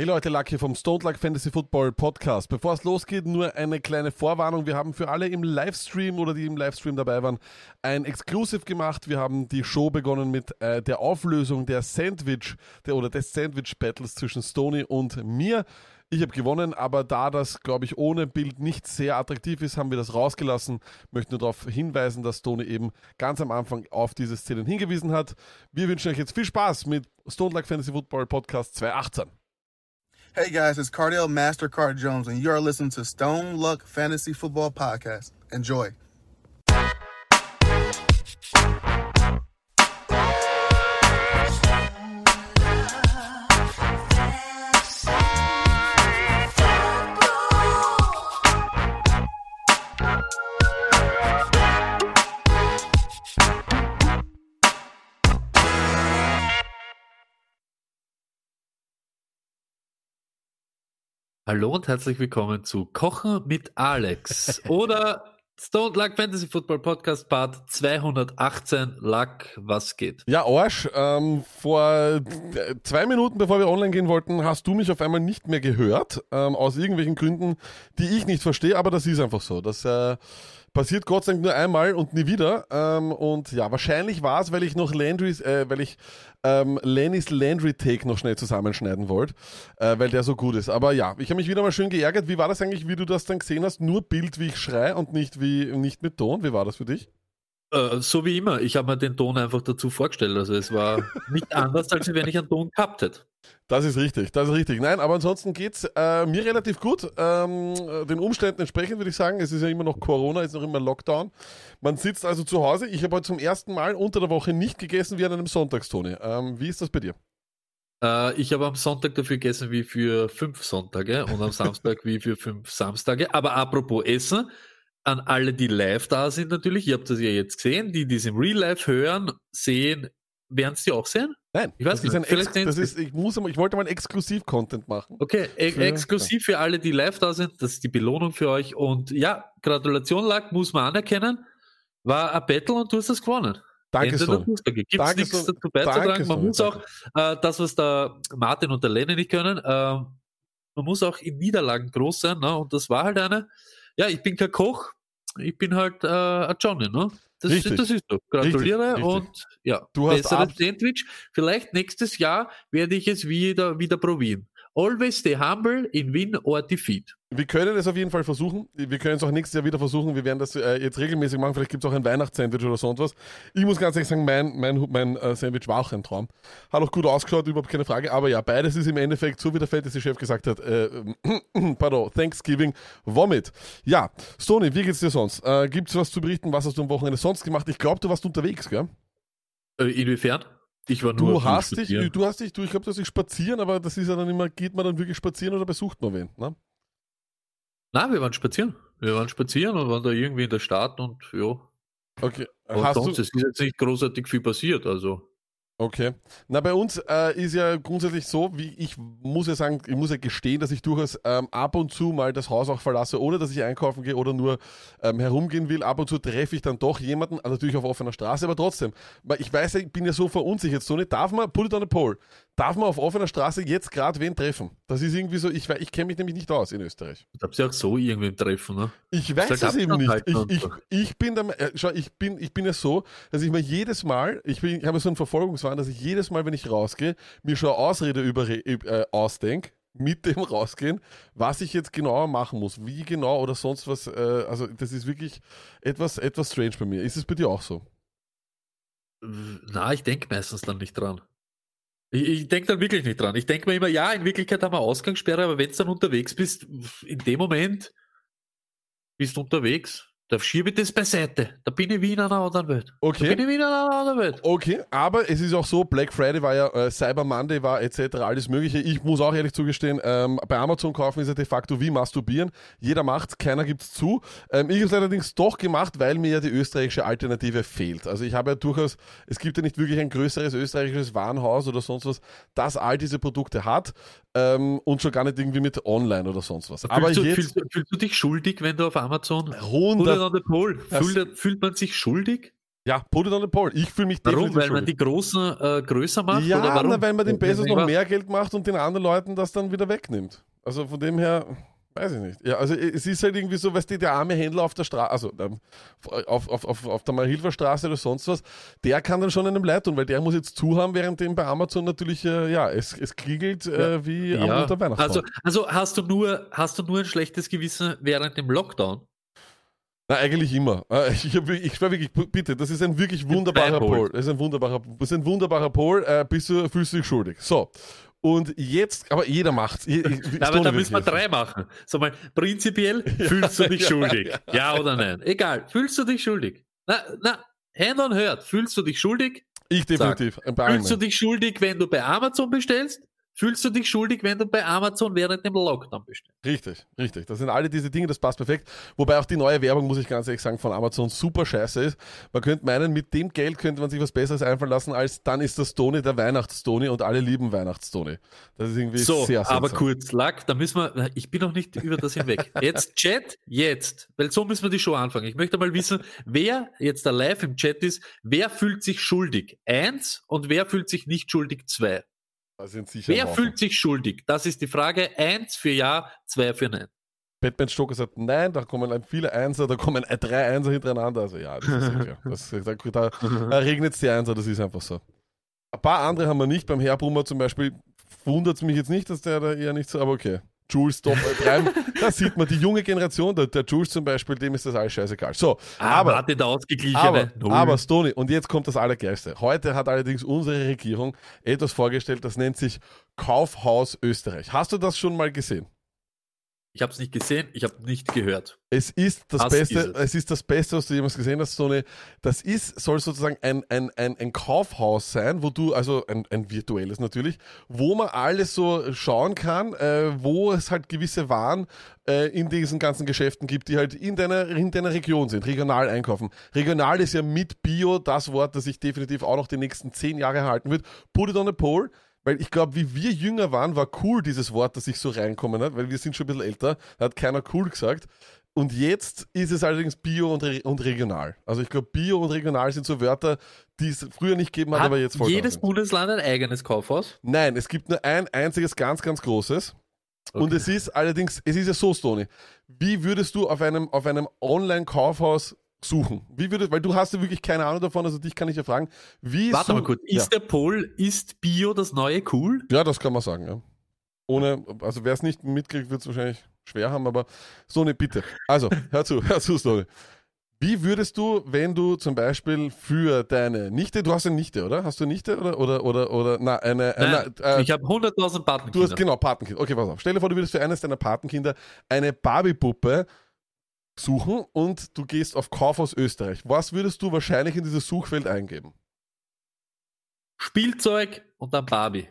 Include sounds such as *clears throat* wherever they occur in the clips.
Hey Leute, Luck hier vom Stone Luck Fantasy Football Podcast. Bevor es losgeht, nur eine kleine Vorwarnung. Wir haben für alle im Livestream oder die im Livestream dabei waren, ein Exclusive gemacht. Wir haben die Show begonnen mit äh, der Auflösung der Sandwich der, oder des Sandwich Battles zwischen Stony und mir. Ich habe gewonnen, aber da das, glaube ich, ohne Bild nicht sehr attraktiv ist, haben wir das rausgelassen. Möchte nur darauf hinweisen, dass Stony eben ganz am Anfang auf diese Szenen hingewiesen hat. Wir wünschen euch jetzt viel Spaß mit Stone Luck Fantasy Football Podcast 2018. Hey guys, it's Cardell Mastercard Jones, and you are listening to Stone Luck Fantasy Football Podcast. Enjoy. Hallo und herzlich willkommen zu Kochen mit Alex *laughs* oder Stone Luck Fantasy Football Podcast Part 218. Luck, was geht? Ja, Arsch, ähm, vor zwei Minuten, bevor wir online gehen wollten, hast du mich auf einmal nicht mehr gehört, ähm, aus irgendwelchen Gründen, die ich nicht verstehe, aber das ist einfach so. Das äh, passiert Gott sei Dank nur einmal und nie wieder. Ähm, und ja, wahrscheinlich war es, weil ich noch Landrys, äh, weil ich ähm, Lennys Landry Take noch schnell zusammenschneiden wollte, äh, weil der so gut ist. Aber ja, ich habe mich wieder mal schön geärgert. Wie war das eigentlich, wie du das dann gesehen hast? Nur Bild, wie ich schrei und nicht wie nicht mit Ton. Wie war das für dich? Äh, so wie immer. Ich habe mir den Ton einfach dazu vorgestellt. Also es war *laughs* nicht anders, als wenn ich einen Ton gehabt hätte. Das ist richtig, das ist richtig. Nein, aber ansonsten geht's äh, mir relativ gut. Ähm, den Umständen entsprechend würde ich sagen, es ist ja immer noch Corona, es ist noch immer Lockdown. Man sitzt also zu Hause. Ich habe heute zum ersten Mal unter der Woche nicht gegessen wie an einem Sonntagstoni. Ähm, wie ist das bei dir? Äh, ich habe am Sonntag dafür gegessen wie für fünf Sonntage und am Samstag wie für fünf Samstage. Aber apropos Essen, an alle, die live da sind natürlich, ihr habt das ja jetzt gesehen, die die es im Real Life hören, sehen, werden es die auch sehen? Nein, ich weiß nicht. Ist ein das ist, ich, muss, ich wollte mal Exklusiv-Content machen. Okay, e für, exklusiv für alle, die live da sind. Das ist die Belohnung für euch. Und ja, Gratulation, Lack, muss man anerkennen. War ein Battle und du hast das gewonnen. Danke so. Gibt es nichts dazu beizutragen. Man muss auch äh, das, was der Martin und der Lenne nicht können, äh, man muss auch in Niederlagen groß sein. Ne? Und das war halt eine. Ja, ich bin kein Koch, ich bin halt äh, ein Johnny, ne? Das, richtig. das ist so. Gratuliere richtig, richtig. und ja, du hast besseres Sandwich. Vielleicht nächstes Jahr werde ich es wieder, wieder probieren. Always stay humble in win or defeat. Wir können es auf jeden Fall versuchen. Wir können es auch nächstes Jahr wieder versuchen. Wir werden das äh, jetzt regelmäßig machen. Vielleicht gibt es auch ein Weihnachtssandwich oder sonst was. Ich muss ganz ehrlich sagen, mein, mein, mein äh, Sandwich war auch ein Traum. Hat auch gut ausgeschaut, überhaupt keine Frage. Aber ja, beides ist im Endeffekt, so wie der Fantasy-Chef gesagt hat, äh, *clears throat* pardon, Thanksgiving Vomit. Ja, Stony, wie geht's dir sonst? Äh, gibt es was zu berichten? Was hast du am Wochenende sonst gemacht? Ich glaube, du warst unterwegs, gell? Äh, inwiefern? Ich war nur du hast dich, du hast dich, du, ich glaube, du hast dich spazieren, aber das ist ja dann immer, geht man dann wirklich spazieren oder besucht man wen, ne? Nein, wir waren spazieren. Wir waren spazieren und waren da irgendwie in der Stadt und ja. Okay. Und hast sonst du... ist jetzt nicht großartig viel passiert, also. Okay. Na, bei uns äh, ist ja grundsätzlich so, wie ich muss ja sagen, ich muss ja gestehen, dass ich durchaus ähm, ab und zu mal das Haus auch verlasse, ohne dass ich einkaufen gehe oder nur ähm, herumgehen will. Ab und zu treffe ich dann doch jemanden, also natürlich auf offener Straße, aber trotzdem. Weil ich weiß, ich bin ja so verunsichert. So nicht, darf man, put it on a poll, darf man auf offener Straße jetzt gerade wen treffen? Das ist irgendwie so, ich, ich kenne mich nämlich nicht aus in Österreich. Du darfst ja auch so irgendwen treffen, ne? Ich weiß es eben nicht. Ich, ich, ich, bin der, äh, schau, ich bin, ich bin ja so, dass ich mir jedes Mal, ich, bin, ich habe so einen Verfolgungswahn, dass ich jedes Mal, wenn ich rausgehe, mir schon Ausrede über, äh, ausdenke, mit dem rausgehen, was ich jetzt genauer machen muss, wie genau oder sonst was. Äh, also das ist wirklich etwas, etwas strange bei mir. Ist es bei dir auch so? Na, ich denke meistens dann nicht dran. Ich, ich denke dann wirklich nicht dran. Ich denke mir immer, ja, in Wirklichkeit haben wir Ausgangssperre, aber wenn du dann unterwegs bist, in dem Moment bist du unterwegs. Da schiebe ich das beiseite. Da bin ich wie in einer anderen Welt. Okay. Da bin ich wie in einer anderen Welt. Okay, aber es ist auch so, Black Friday war ja, äh, Cyber Monday war etc., alles mögliche. Ich muss auch ehrlich zugestehen, ähm, bei Amazon kaufen ist ja de facto wie masturbieren. Jeder macht, keiner gibt's zu. Ähm, ich habe es allerdings doch gemacht, weil mir ja die österreichische Alternative fehlt. Also ich habe ja durchaus, es gibt ja nicht wirklich ein größeres österreichisches Warenhaus oder sonst was, das all diese Produkte hat ähm, und schon gar nicht irgendwie mit online oder sonst was. Aber fühlst, du, fühlst, fühlst, du dich schuldig, wenn du auf Amazon 100 oder an der Pol, fühlt, fühlt man sich schuldig? Ja, put it on the poll. Ich fühle mich Warum? Weil man die Großen äh, größer macht? Ja, oder warum? Na, weil man den Bezos noch mehr Geld macht und den anderen Leuten das dann wieder wegnimmt. Also von dem her, weiß ich nicht. Ja, also es ist halt irgendwie so, weißt du, der arme Händler auf der Straße, also ähm, auf, auf, auf, auf der Marhilfer Straße oder sonst was, der kann dann schon einem leid tun, weil der muss jetzt zuhaben, während dem bei Amazon natürlich, äh, ja, es, es klingelt äh, wie ja. am ja. Weihnachtsbaum. Also, also hast du nur, hast du nur ein schlechtes Gewissen während dem Lockdown? Na, eigentlich immer. Äh, ich, ich, ich war wirklich, bitte, das ist ein wirklich wunderbarer Pol. Das ist ein wunderbarer, das ist ein wunderbarer Pol. Äh, bist du, fühlst du dich schuldig. So. Und jetzt, aber jeder macht's. *laughs* Ich, aber da müssen wir drei machen. Sag mal, prinzipiell *laughs* *laughs* fühlst du dich schuldig. Ja, ja, oder nein? Egal, fühlst du dich schuldig? Na, na, Hand on hört, fühlst du dich schuldig? Ich definitiv. Fühlst du dich schuldig, wenn du bei Amazon bestellst? Fühlst du dich schuldig, wenn du bei Amazon während dem Lockdown bestellst. Richtig, richtig. Das sind alle diese Dinge, das passt perfekt. Wobei auch die neue Werbung, muss ich ganz ehrlich sagen, von Amazon super scheiße ist. Man könnte meinen, mit dem Geld könnte man sich was Besseres einfallen lassen, als dann ist das Stony der Weihnachtsstony und alle lieben Weihnachtsstony. Das ist irgendwie so, sehr seltsam. aber kurz, Lack, da müssen wir, ich bin noch nicht über das hinweg. *laughs* Jetzt Chat, jetzt, weil so müssen wir die Show anfangen. Ich möchte mal wissen, wer jetzt da live im Chat ist, wer fühlt sich schuldig? Eins und wer fühlt sich nicht schuldig? Zwei. Wer fühlt sich schuldig? Das ist die Frage. Eins für Ja, zwei für Nein. Batman Stoker sagt nein, da kommen viele Einser, da kommen drei Einser hintereinander. Also ja, das ist sicher. Das, da, da, da *laughs* regnet es die Einser, das ist einfach so. Ein paar andere haben wir nicht. Beim Herr Brummer zum Beispiel wundert es mich jetzt nicht, dass der da eher nicht so, aber okay. Jules Top 3. da sieht man die junge Generation, der, der, Jules zum Beispiel, dem ist das alles scheißegal. So, ah, aber, der ausgeglichene. Aber, aber Stony, und jetzt kommt das Allergeilste. Heute hat allerdings unsere Regierung etwas vorgestellt, das nennt sich Kaufhaus Österreich. Hast du das schon mal gesehen? Ich habe es nicht gesehen, ich habe nicht gehört. Es ist das was Beste, ist es? es? ist das Beste, was du jemals gesehen hast. So eine, das ist, soll sozusagen ein, ein, ein, ein Kaufhaus sein, wo du, also ein, ein virtuelles natürlich, wo man alles so schauen kann, äh, wo es halt gewisse Waren äh, in diesen ganzen Geschäften gibt, die halt in deiner, in deiner Region sind, regional einkaufen. Regional ist ja mit Bio das Wort, das sich definitiv auch noch die nächsten zehn Jahre halten wird. Put it on a pole. Weil ich glaube, wie wir jünger waren, war cool dieses Wort, das sich so reinkommen hat, weil wir sind schon ein bisschen älter, da hat keiner cool gesagt. Und jetzt ist es allerdings Bio und, Re und regional. Also ich glaube, Bio und regional sind so Wörter, die es früher nicht gegeben hat, hat aber jetzt voll. Jedes Bundesland ein eigenes Kaufhaus? Nein, es gibt nur ein einziges ganz, ganz großes. Okay. Und es ist allerdings, es ist ja so, Stony. Wie würdest du auf einem, auf einem Online-Kaufhaus suchen? Wie würdest, weil du hast ja wirklich keine Ahnung davon, also dich kann ich ja fragen. Wie Warte mal kurz, ist ja. der Pol, ist Bio das neue cool? Ja, das kann man sagen, ja. Ohne, also wer es nicht mitkriegt, wird es wahrscheinlich schwer haben, aber so eine Bitte. Also, hör zu, *laughs* hör zu, Story. Wie würdest du, wenn du zum Beispiel für deine Nichte, du hast eine Nichte, oder? Hast du eine Nichte oder oder oder oder na eine, Nein, eine äh, ich habe 100.000 Patenkinder. Du hast genau Patenkind. Okay, pass auf. Stell dir vor, du würdest für eines deiner Patenkinder eine Barbie-Puppe suchen und du gehst auf Kaufhaus Österreich. Was würdest du wahrscheinlich in dieses Suchfeld eingeben? Spielzeug und dann Barbie.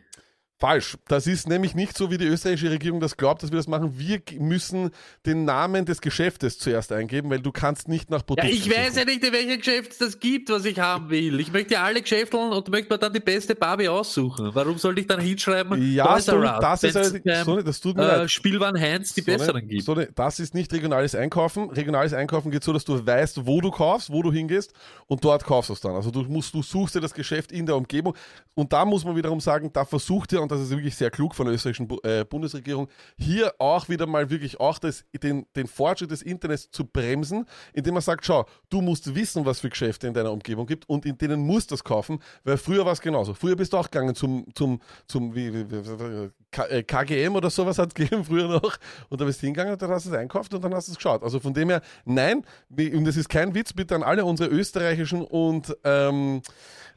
Falsch. Das ist nämlich nicht so, wie die österreichische Regierung das glaubt, dass wir das machen. Wir müssen den Namen des Geschäftes zuerst eingeben, weil du kannst nicht nach Produkten ja, Ich weiß ja nicht, in welchem Geschäft es das gibt, was ich haben will. Ich möchte ja alle Geschäfteln und möchte mir dann die beste Barbie aussuchen. Warum sollte ich dann hinschreiben, ja, so, das ist halt, so, das tut mir äh, leid. Spielwaren Heinz die so besseren gibt? So, das ist nicht regionales Einkaufen. Regionales Einkaufen geht so, dass du weißt, wo du kaufst, wo du hingehst und dort kaufst du es dann. Also du musst, du suchst dir das Geschäft in der Umgebung und da muss man wiederum sagen, da versucht ihr und das ist wirklich sehr klug von der österreichischen äh, Bundesregierung, hier auch wieder mal wirklich auch das, den, den Fortschritt des Internets zu bremsen, indem man sagt, schau, du musst wissen, was für Geschäfte in deiner Umgebung gibt und in denen musst du das kaufen, weil früher war es genauso. Früher bist du auch gegangen zum, zum, zum wie, wie, KGM äh, oder sowas hat es *laughs* gegeben früher noch und da bist du hingegangen und dann hast du es einkauft und dann hast du es geschaut. Also von dem her, nein, und das ist kein Witz, bitte an alle unsere österreichischen und ähm,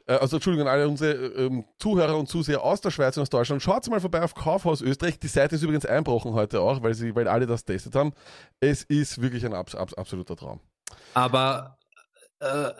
äh, also Entschuldigung, alle unsere ähm, Zuhörer und Zuseher aus der Schweiz und aus Deutschland, schaut mal vorbei auf Kaufhaus Österreich. Die Seite ist übrigens einbrochen heute auch, weil, sie, weil alle das testet haben. Es ist wirklich ein abs abs absoluter Traum. Aber äh,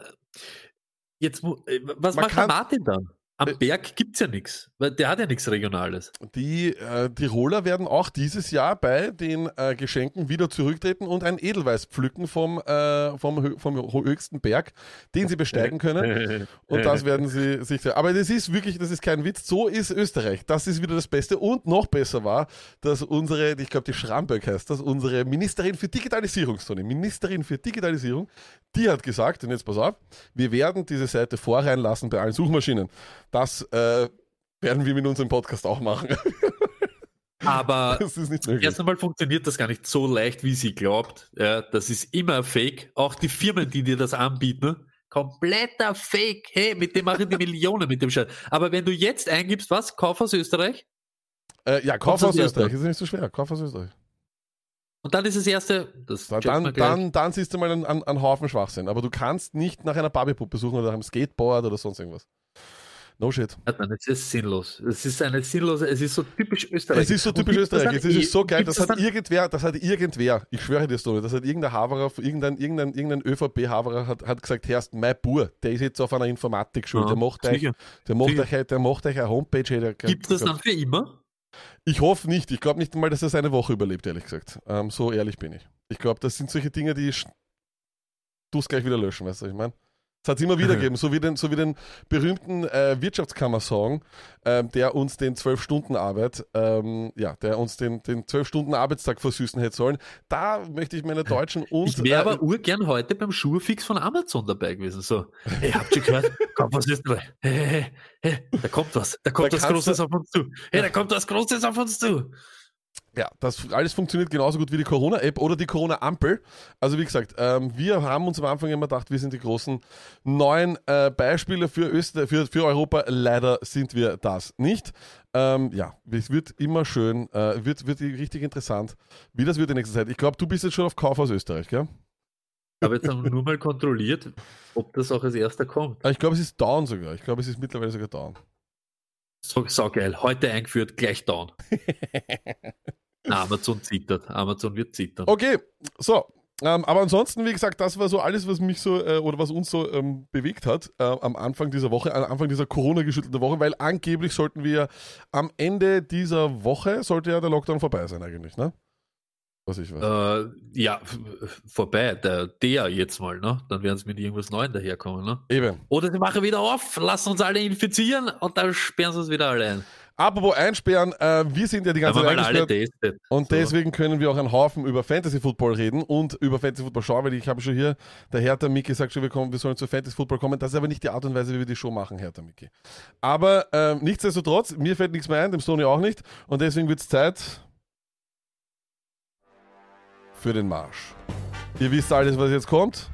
jetzt, äh, was Man macht kann, Martin dann? Am Äh, Berg gibt es ja nichts, weil der hat ja nichts Regionales. Die äh, Tiroler werden auch dieses Jahr bei den äh, Geschenken wieder zurücktreten und ein Edelweiß pflücken vom, äh, vom, vom hö- höchsten Berg, den sie besteigen *laughs* können. Und das werden sie sich. Aber das ist wirklich, das ist kein Witz. So ist Österreich. Das ist wieder das Beste. Und noch besser war, dass unsere, ich glaube, die Schramböck heißt das, unsere Ministerin für Digitalisierung, Toni, Ministerin für Digitalisierung, die hat gesagt, und jetzt pass auf, wir werden diese Seite vorrein lassen bei allen Suchmaschinen. Das äh, werden wir mit unserem Podcast auch machen. *laughs* Aber *laughs* erst einmal funktioniert das gar nicht so leicht, wie sie glaubt. Ja, das ist immer Fake. Auch die Firmen, die dir das anbieten, kompletter Fake. Hey, mit dem machen die Millionen mit dem Scheiß. Aber wenn du jetzt eingibst, was? Kauf aus Österreich? Äh, ja, Kauf aus aus Österreich. Ist nicht so schwer. Kauf aus Österreich. Und dann ist das erste, das dann, gleich. dann, dann siehst du mal einen, einen, einen Haufen Schwachsinn. Aber du kannst nicht nach einer Barbiepuppe suchen oder nach einem Skateboard oder sonst irgendwas. No shit. Es ist sinnlos. Es ist eine sinnlose, es ist so typisch Österreich. Es ist so typisch das Österreich. Es ist so geil. Das das hat irgendwer, das hat irgendwer, ich schwöre dir so, das hat irgendein Haverer, irgendein, irgendein, irgendein ÖVP-Haverer hat, hat gesagt, Herrst, mein Bur, der ist jetzt auf einer Informatikschule, Ja, der macht euch, der macht euch, der macht euch eine Homepage. Gibt es das dann für immer? Ich hoffe nicht. Ich glaube nicht mal, dass er seine Woche überlebt, ehrlich gesagt. Ähm, so ehrlich bin ich. Ich glaube, das sind solche Dinge, die du es gleich wieder löschen, weißt du, was ich meine? Es hat es immer wieder *laughs* gegeben, so wie den, so wie den berühmten äh, Wirtschaftskammer-Song, ähm, der uns den 12-Stunden-Arbeit, ähm, ja, der uns den, den 12-Stunden-Arbeitstag versüßen hätte sollen. Da möchte ich meine Deutschen und Ich wäre äh, aber urgern heute beim Schuhfix von Amazon dabei gewesen. So, *laughs* hey, habt ihr gehört? Kommt was Österreich. Hey, hey, hey, hey, da kommt was. Da kommt Da was Großes auf uns zu. Hey, da kommt was Großes auf uns zu. Ja, das alles funktioniert genauso gut wie die Corona-App oder die Corona-Ampel. Also wie gesagt, ähm, wir haben uns am Anfang immer gedacht, wir sind die großen neuen äh, Beispiele für, Öster für, für Europa. Leider sind wir das nicht. Ähm, ja, es wird immer schön, äh, wird, wird richtig interessant, wie das wird in nächster Zeit. Ich glaube, du bist jetzt schon auf Kauf aus Österreich, gell? Ich habe jetzt nur mal kontrolliert, ob das auch als erster kommt. Ich glaube, es ist down sogar. Ich glaube, es ist mittlerweile sogar down. So, so geil. Heute eingeführt, gleich down. *laughs* Amazon zittert. Amazon wird zittern. Okay, so. Ähm, aber ansonsten, wie gesagt, das war so alles, was mich so äh, oder was uns so ähm, bewegt hat äh, am Anfang dieser Woche, am Anfang dieser Corona-geschüttelten Woche, weil angeblich sollten wir am Ende dieser Woche, sollte ja der Lockdown vorbei sein eigentlich, ne? Was ich weiß. Äh, ja, vorbei. Der, der jetzt mal, ne? Dann werden sie mit irgendwas Neuem daherkommen, ne? Eben. Oder sie machen wieder auf, lassen uns alle infizieren und dann sperren sie uns wieder alle ein. Apropos einsperren, äh, wir sind ja die ganze Zeit eingesperrt. Und So. deswegen können wir auch einen Haufen über Fantasy Football reden und über Fantasy Football schauen, weil ich habe schon hier, der Hertha Mickey sagt schon, wir, kommen, wir sollen zu Fantasy Football kommen. Das ist aber nicht die Art und Weise, wie wir die Show machen, Hertha Mickey. Aber ähm, nichtsdestotrotz, mir fällt nichts mehr ein, dem Sony auch nicht. Und deswegen wird es Zeit für den Marsch. Ihr wisst alles, was jetzt kommt.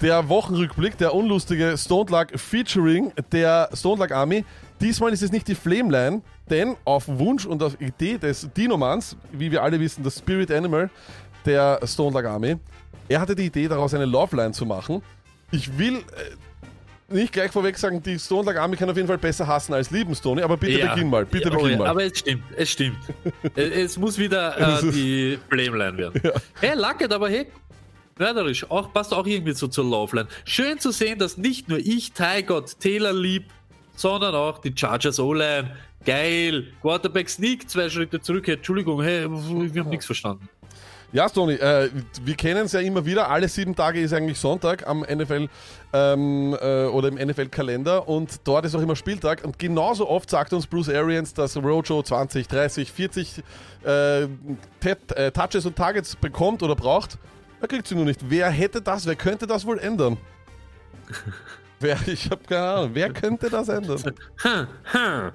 Der Wochenrückblick, der unlustige Stone Luck featuring der Stone Luck Army. Diesmal ist es nicht die Flameline, denn auf Wunsch und auf Idee des Dinomans, wie wir alle wissen, das Spirit Animal der Stone Luck Army, er hatte die Idee, daraus eine Loveline zu machen. Ich will äh, nicht gleich vorweg sagen, die Stone Luck Army kann auf jeden Fall besser hassen als lieben, Stoney, aber bitte Ja. beginn mal, bitte Ja, oh beginn ja, mal. Aber es stimmt, es stimmt. *laughs* es, es muss wieder äh, die Flameline werden. Hey, Lucket, aber hey, mörderisch, auch, passt auch irgendwie so zur Loveline. Schön zu sehen, dass nicht nur ich Ty Gott Taylor lieb, sondern auch die Chargers O-Line. Geil. Quarterback Sneak, zwei Schritte zurück. Entschuldigung, hey, wir haben nichts verstanden. Ja, Stoney, äh, wir kennen es ja immer wieder. Alle sieben Tage ist eigentlich Sonntag am NFL ähm, äh, oder im NFL-Kalender und dort ist auch immer Spieltag. Und genauso oft sagt uns Bruce Arians, dass Rojo 20, 30, 40 äh, Touches und Targets bekommt oder braucht. Er kriegt sie nur nicht. Wer hätte das? Wer könnte das wohl ändern? *laughs* wer, ich habe keine Ahnung. Wer könnte das ändern? *laughs*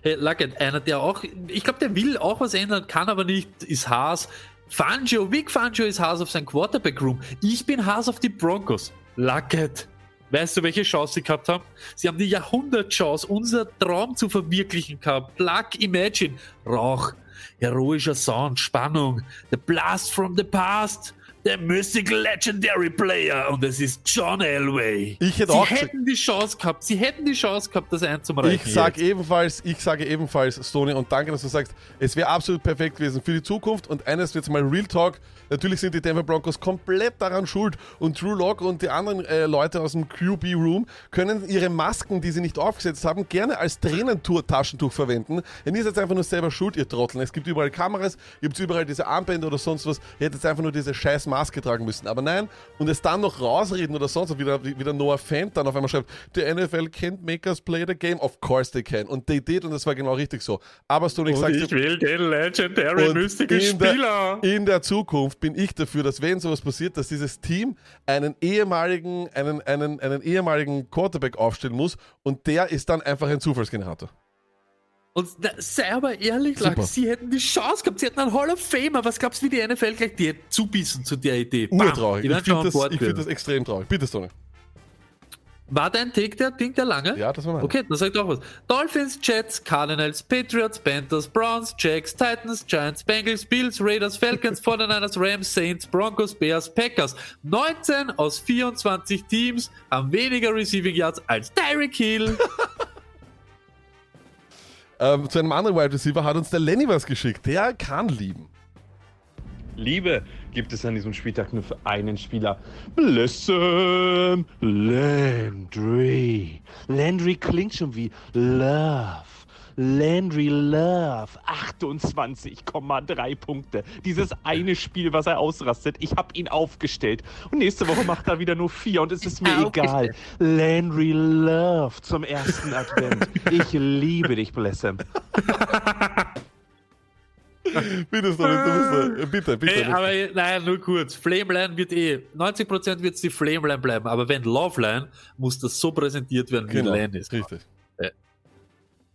Hey, Luckett, einer, der auch, ich glaube, der will auch was ändern, kann aber nicht, ist Haas. Fangio, Vic Fangio ist Haas auf sein Quarterback-Room. Ich bin Haas auf die Broncos. Luckett. Weißt du, welche Chance sie gehabt haben? Sie haben die Jahrhundertchance, unser Traum zu verwirklichen gehabt. Plug Imagine. Rauch. Heroischer Sound. Spannung. The Blast from the Past. Der Mystical Legendary Player und es ist John Elway. Ich hätte sie auch hätten die Chance gehabt, sie hätten die Chance gehabt, das einzureichen. Ich sage ebenfalls, ich sage ebenfalls, Stoney, und danke, dass du sagst, es wäre absolut perfekt gewesen für die Zukunft. Und eines jetzt mal Real Talk. Natürlich sind die Denver Broncos komplett daran schuld und Drew Lock und die anderen äh, Leute aus dem QB Room können ihre Masken, die sie nicht aufgesetzt haben, gerne als Tränentour-Taschentuch verwenden. Denn ihr seid einfach nur selber schuld, ihr Trotteln. Es gibt überall Kameras, ihr habt überall diese Armbänder oder sonst was. Ihr hättet einfach nur diese scheiß Maske tragen müssen. Aber nein, und es dann noch rausreden oder sonst was, wie der, Noah Fant dann auf einmal schreibt, die NFL can't make us play the game. Of course they can. Und they did und das war genau richtig so. Aber Stoney, ich Und ich will den Legendary Mystical in der- Spieler. in der Zukunft bin ich dafür, dass wenn sowas passiert, dass dieses Team einen ehemaligen, einen, einen, einen ehemaligen Quarterback aufstellen muss und der ist dann einfach ein Zufallsgenerator. Und na, sei aber ehrlich. Lack, sie hätten die Chance gehabt, sie hätten einen Hall of Famer. Was glaubst du, wie die NFL gleich die hätten zubissen zu der Idee? Bam, Urtraurig. Ich finde das, ich find das extrem traurig. Bitte, Stoney. War dein Take der Ding der lange? Ja, das war mein. Okay, dann sag doch was. Dolphins, Jets, Cardinals, Patriots, Panthers, Browns, Jacks, Titans, Giants, Bengals, Bills, Raiders, Falcons, *laughs* 49ers, Rams, Saints, Broncos, Bears, Packers. 19 aus 24 Teams haben weniger Receiving Yards als Tyreek Hill. *laughs* Ähm, zu einem anderen Wide Receiver hat uns der Lenny was geschickt. Der kann lieben. Liebe gibt es an diesem Spieltag nur für einen Spieler. Blessem Landry. Landry klingt schon wie Love. Landry Love. 28,3 Punkte. Dieses eine Spiel, was er ausrastet. Ich habe ihn aufgestellt. Und nächste Woche macht er wieder nur vier. Und es ist mir egal. Landry Love zum ersten Advent. Ich liebe dich, Blessem. *laughs* *laughs* Bitte, da. Bitte, bitte. Ey, aber nein, nur kurz. Flameline wird eh, 90% wird es die Flameline bleiben, aber wenn Loveline, muss das so präsentiert werden, wie genau, Line ist. richtig.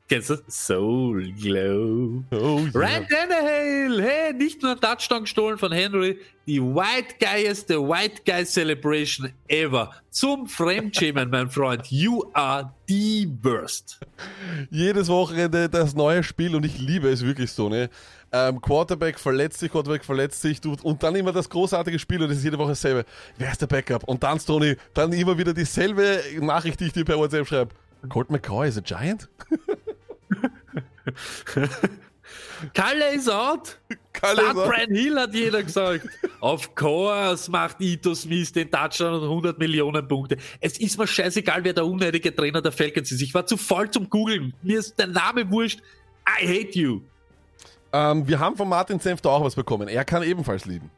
Kennst du? Soul Glow. Oh, yeah. Ryan Tannehill, hey, nicht nur ein Touchdown gestohlen von Henry, die white guyeste White Guy Celebration ever. Zum Fremdschämen, mein Freund. You are the worst. Jedes Wochenende das neue Spiel und ich liebe es wirklich so, ne? Ähm, Quarterback verletzt sich, Quarterback verletzt sich, du, und dann immer das großartige Spiel und es ist jede Woche dasselbe. Wer ist der Backup? Und dann, Tony, dann immer wieder dieselbe Nachricht, die ich dir per WhatsApp schreibe. Colt McCoy is a Giant? *laughs* Kalle is out. Kalle Start auch- Brian Hill hat jeder gesagt. of course macht Ito Smith den Touchdown und 100 Millionen Punkte. Es ist mir scheißegal, wer der unnötige Trainer der Falcons ist. Ich war zu voll zum Googeln. Mir ist der Name wurscht. I hate you. Ähm, wir haben von Martin Senfter auch was bekommen. Er kann ebenfalls lieben.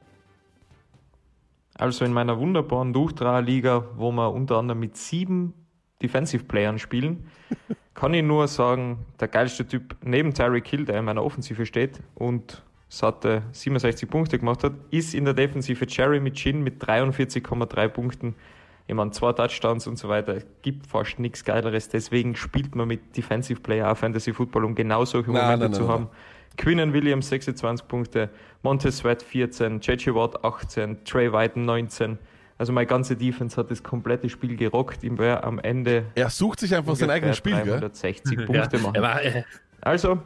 Also in meiner wunderbaren Duchtra-Liga, wo wir unter anderem mit sieben Defensive-Playern spielen, *laughs* kann ich nur sagen, der geilste Typ neben Tyreek Hill, der in meiner Offensive steht und satte 67 Punkte gemacht hat, ist in der Defensive Jeremy Chin mit 43,3 Punkten. Ich meine, zwei Touchdowns und so weiter. Es gibt fast nichts Geileres. Deswegen spielt man mit Defensive Player auch Fantasy Football, um genau solche Nein, Momente nein, zu nein, haben. Quinnen Williams 26 Punkte, Montez Sweat 14, JJ Watt 18, Trey White 19. Also meine ganze Defense hat das komplette Spiel gerockt. Ihm wäre am Ende Er sucht sich einfach sein eigenes Spiel, gell? 360 *laughs* Punkte machen. Er war, äh, Also,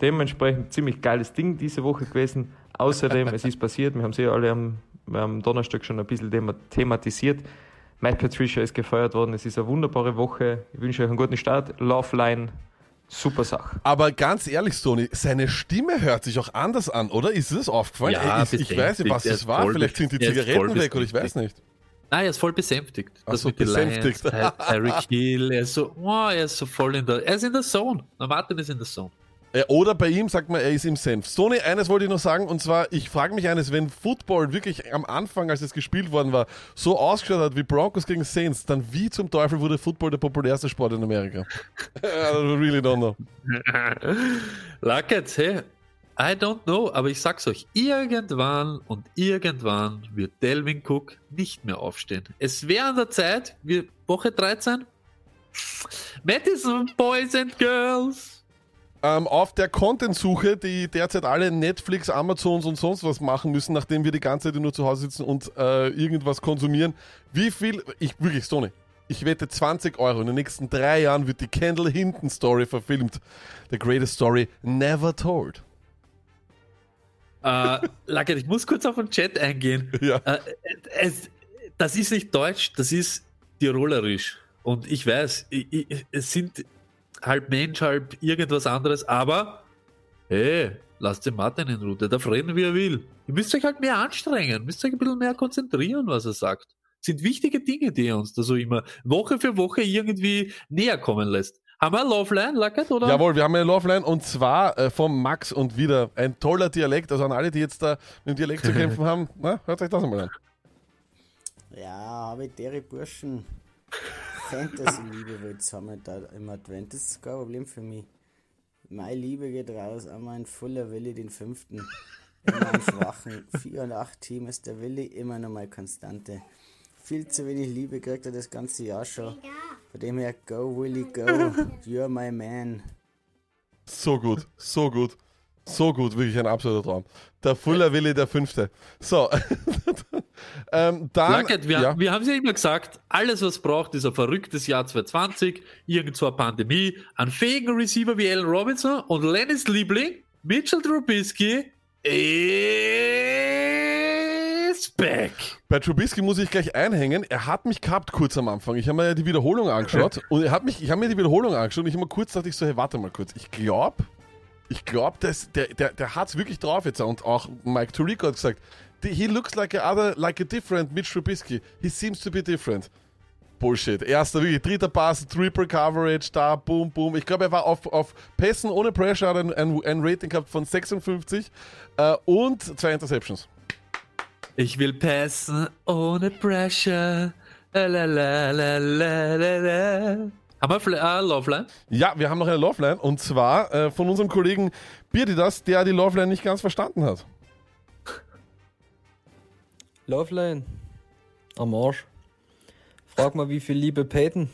dementsprechend ziemlich geiles Ding diese Woche gewesen. Außerdem, es ist passiert, wir haben sie alle am, am Donnerstag schon ein bisschen thema- thematisiert. Matt Patricia ist gefeuert worden. Es ist eine wunderbare Woche. Ich wünsche euch einen guten Start. Love Line, super Sache. Aber ganz ehrlich, Sony, seine Stimme hört sich auch anders an, oder? Ist es aufgefallen? Ja, ich bestimmt. weiß nicht, was es war. Vielleicht sind die Zigaretten weg oder ich weiß nicht. Nein, er ist voll besänftigt. Ach Das so, mit besänftigt. Lions, Ty- Tyreek Hill, er ist so, oh, er ist so voll in der, er ist in der Zone. Na, Martin ist in der Zone. Äh, Oder bei ihm sagt man, er ist im Senf. Sony, eines wollte ich noch sagen, und zwar, ich frage mich eines, wenn Football wirklich am Anfang, als es gespielt worden war, so ausgeschaut hat wie Broncos gegen Saints, dann wie zum Teufel wurde Football der populärste Sport in Amerika? *laughs* I really don't know. *laughs* Luckett, hey, I don't know, aber ich sag's euch, irgendwann und irgendwann wird Delvin Cook nicht mehr aufstehen. Es wäre an der Zeit, wir Woche 13, Madison Boys and Girls. Ähm, auf der Content-Suche, die derzeit alle Netflix, Amazons und sonst was machen müssen, nachdem wir die ganze Zeit nur zu Hause sitzen und äh, irgendwas konsumieren. Wie viel, ich wirklich, Stoney, ich wette 20 Euro, in den nächsten drei Jahren wird die Kendall Hinton Story verfilmt. The greatest story never told. Äh, Lackert, ich muss kurz auf den Chat eingehen. *laughs* Ja. Äh, es, das ist nicht Deutsch, das ist Tirolerisch. Und ich weiß, ich, ich, es sind halb Mensch, halb irgendwas anderes, aber hey, lasst den Martin in Ruhe, der darf reden, wie er will. Ihr müsst euch halt mehr anstrengen, müsst euch ein bisschen mehr konzentrieren, was er sagt. sind wichtige Dinge, die er uns da so immer Woche für Woche irgendwie näher kommen lässt. Haben wir Loveline, Lackert, oder? Jawohl, wir haben eine Loveline und zwar äh, vom Max und wieder ein toller Dialekt. Also an alle, die jetzt da mit dem Dialekt zu kämpfen *laughs* haben, na, hört euch das einmal an. Ja, habe ich Burschen Fantasy-Liebe willst haben da im Advent. Das ist kein Problem für mich. Meine Liebe geht raus, einmal ein voller Willi den fünften. Immer einen schwachen 4 und 8 Team ist der Willi immer noch mal Konstante. Viel zu wenig Liebe kriegt er das ganze Jahr schon. Von dem her, go Willi, go. You're my man. So gut, so gut, so gut, wirklich ein absoluter Traum. Der Fuller Willi der Fünfte. So, *laughs* ähm, dann. Lackert, wir, ja. wir haben es ja immer gesagt, alles was braucht, ist ein verrücktes Jahr 2020, irgend so eine Pandemie, einen fähigen Receiver wie Allen Robinson und Lennys Liebling, Mitchell Trubisky, ist back. Bei Trubisky muss ich gleich einhängen. Er hat mich gehabt kurz am Anfang. Ich habe mir ja die Wiederholung angeschaut und er hat mich, ich habe mir die Wiederholung angeschaut und ich habe mir kurz dachte ich so, hey, warte mal kurz. Ich glaube, ich glaube, der, der, der hat es wirklich drauf jetzt. Und auch Mike Tirico hat gesagt, he looks like a other, like a different Mitch Trubisky. He seems to be different. Bullshit. Erster, wirklich, dritter Pass, Triple Coverage, da, boom, boom. Ich glaube, er war auf, auf Pässen ohne Pressure, hat ein, ein, ein Rating gehabt von 56 äh, und zwei Interceptions. Ich will passen ohne Pressure. La, la, la, la, la, la. Haben wir Fla- äh, Loveline? Ja, wir haben noch eine Loveline und zwar äh, von unserem Kollegen Birdidas, der die Loveline nicht ganz verstanden hat. Loveline. Am Arsch. Frag mal, wie viel Liebe Peyton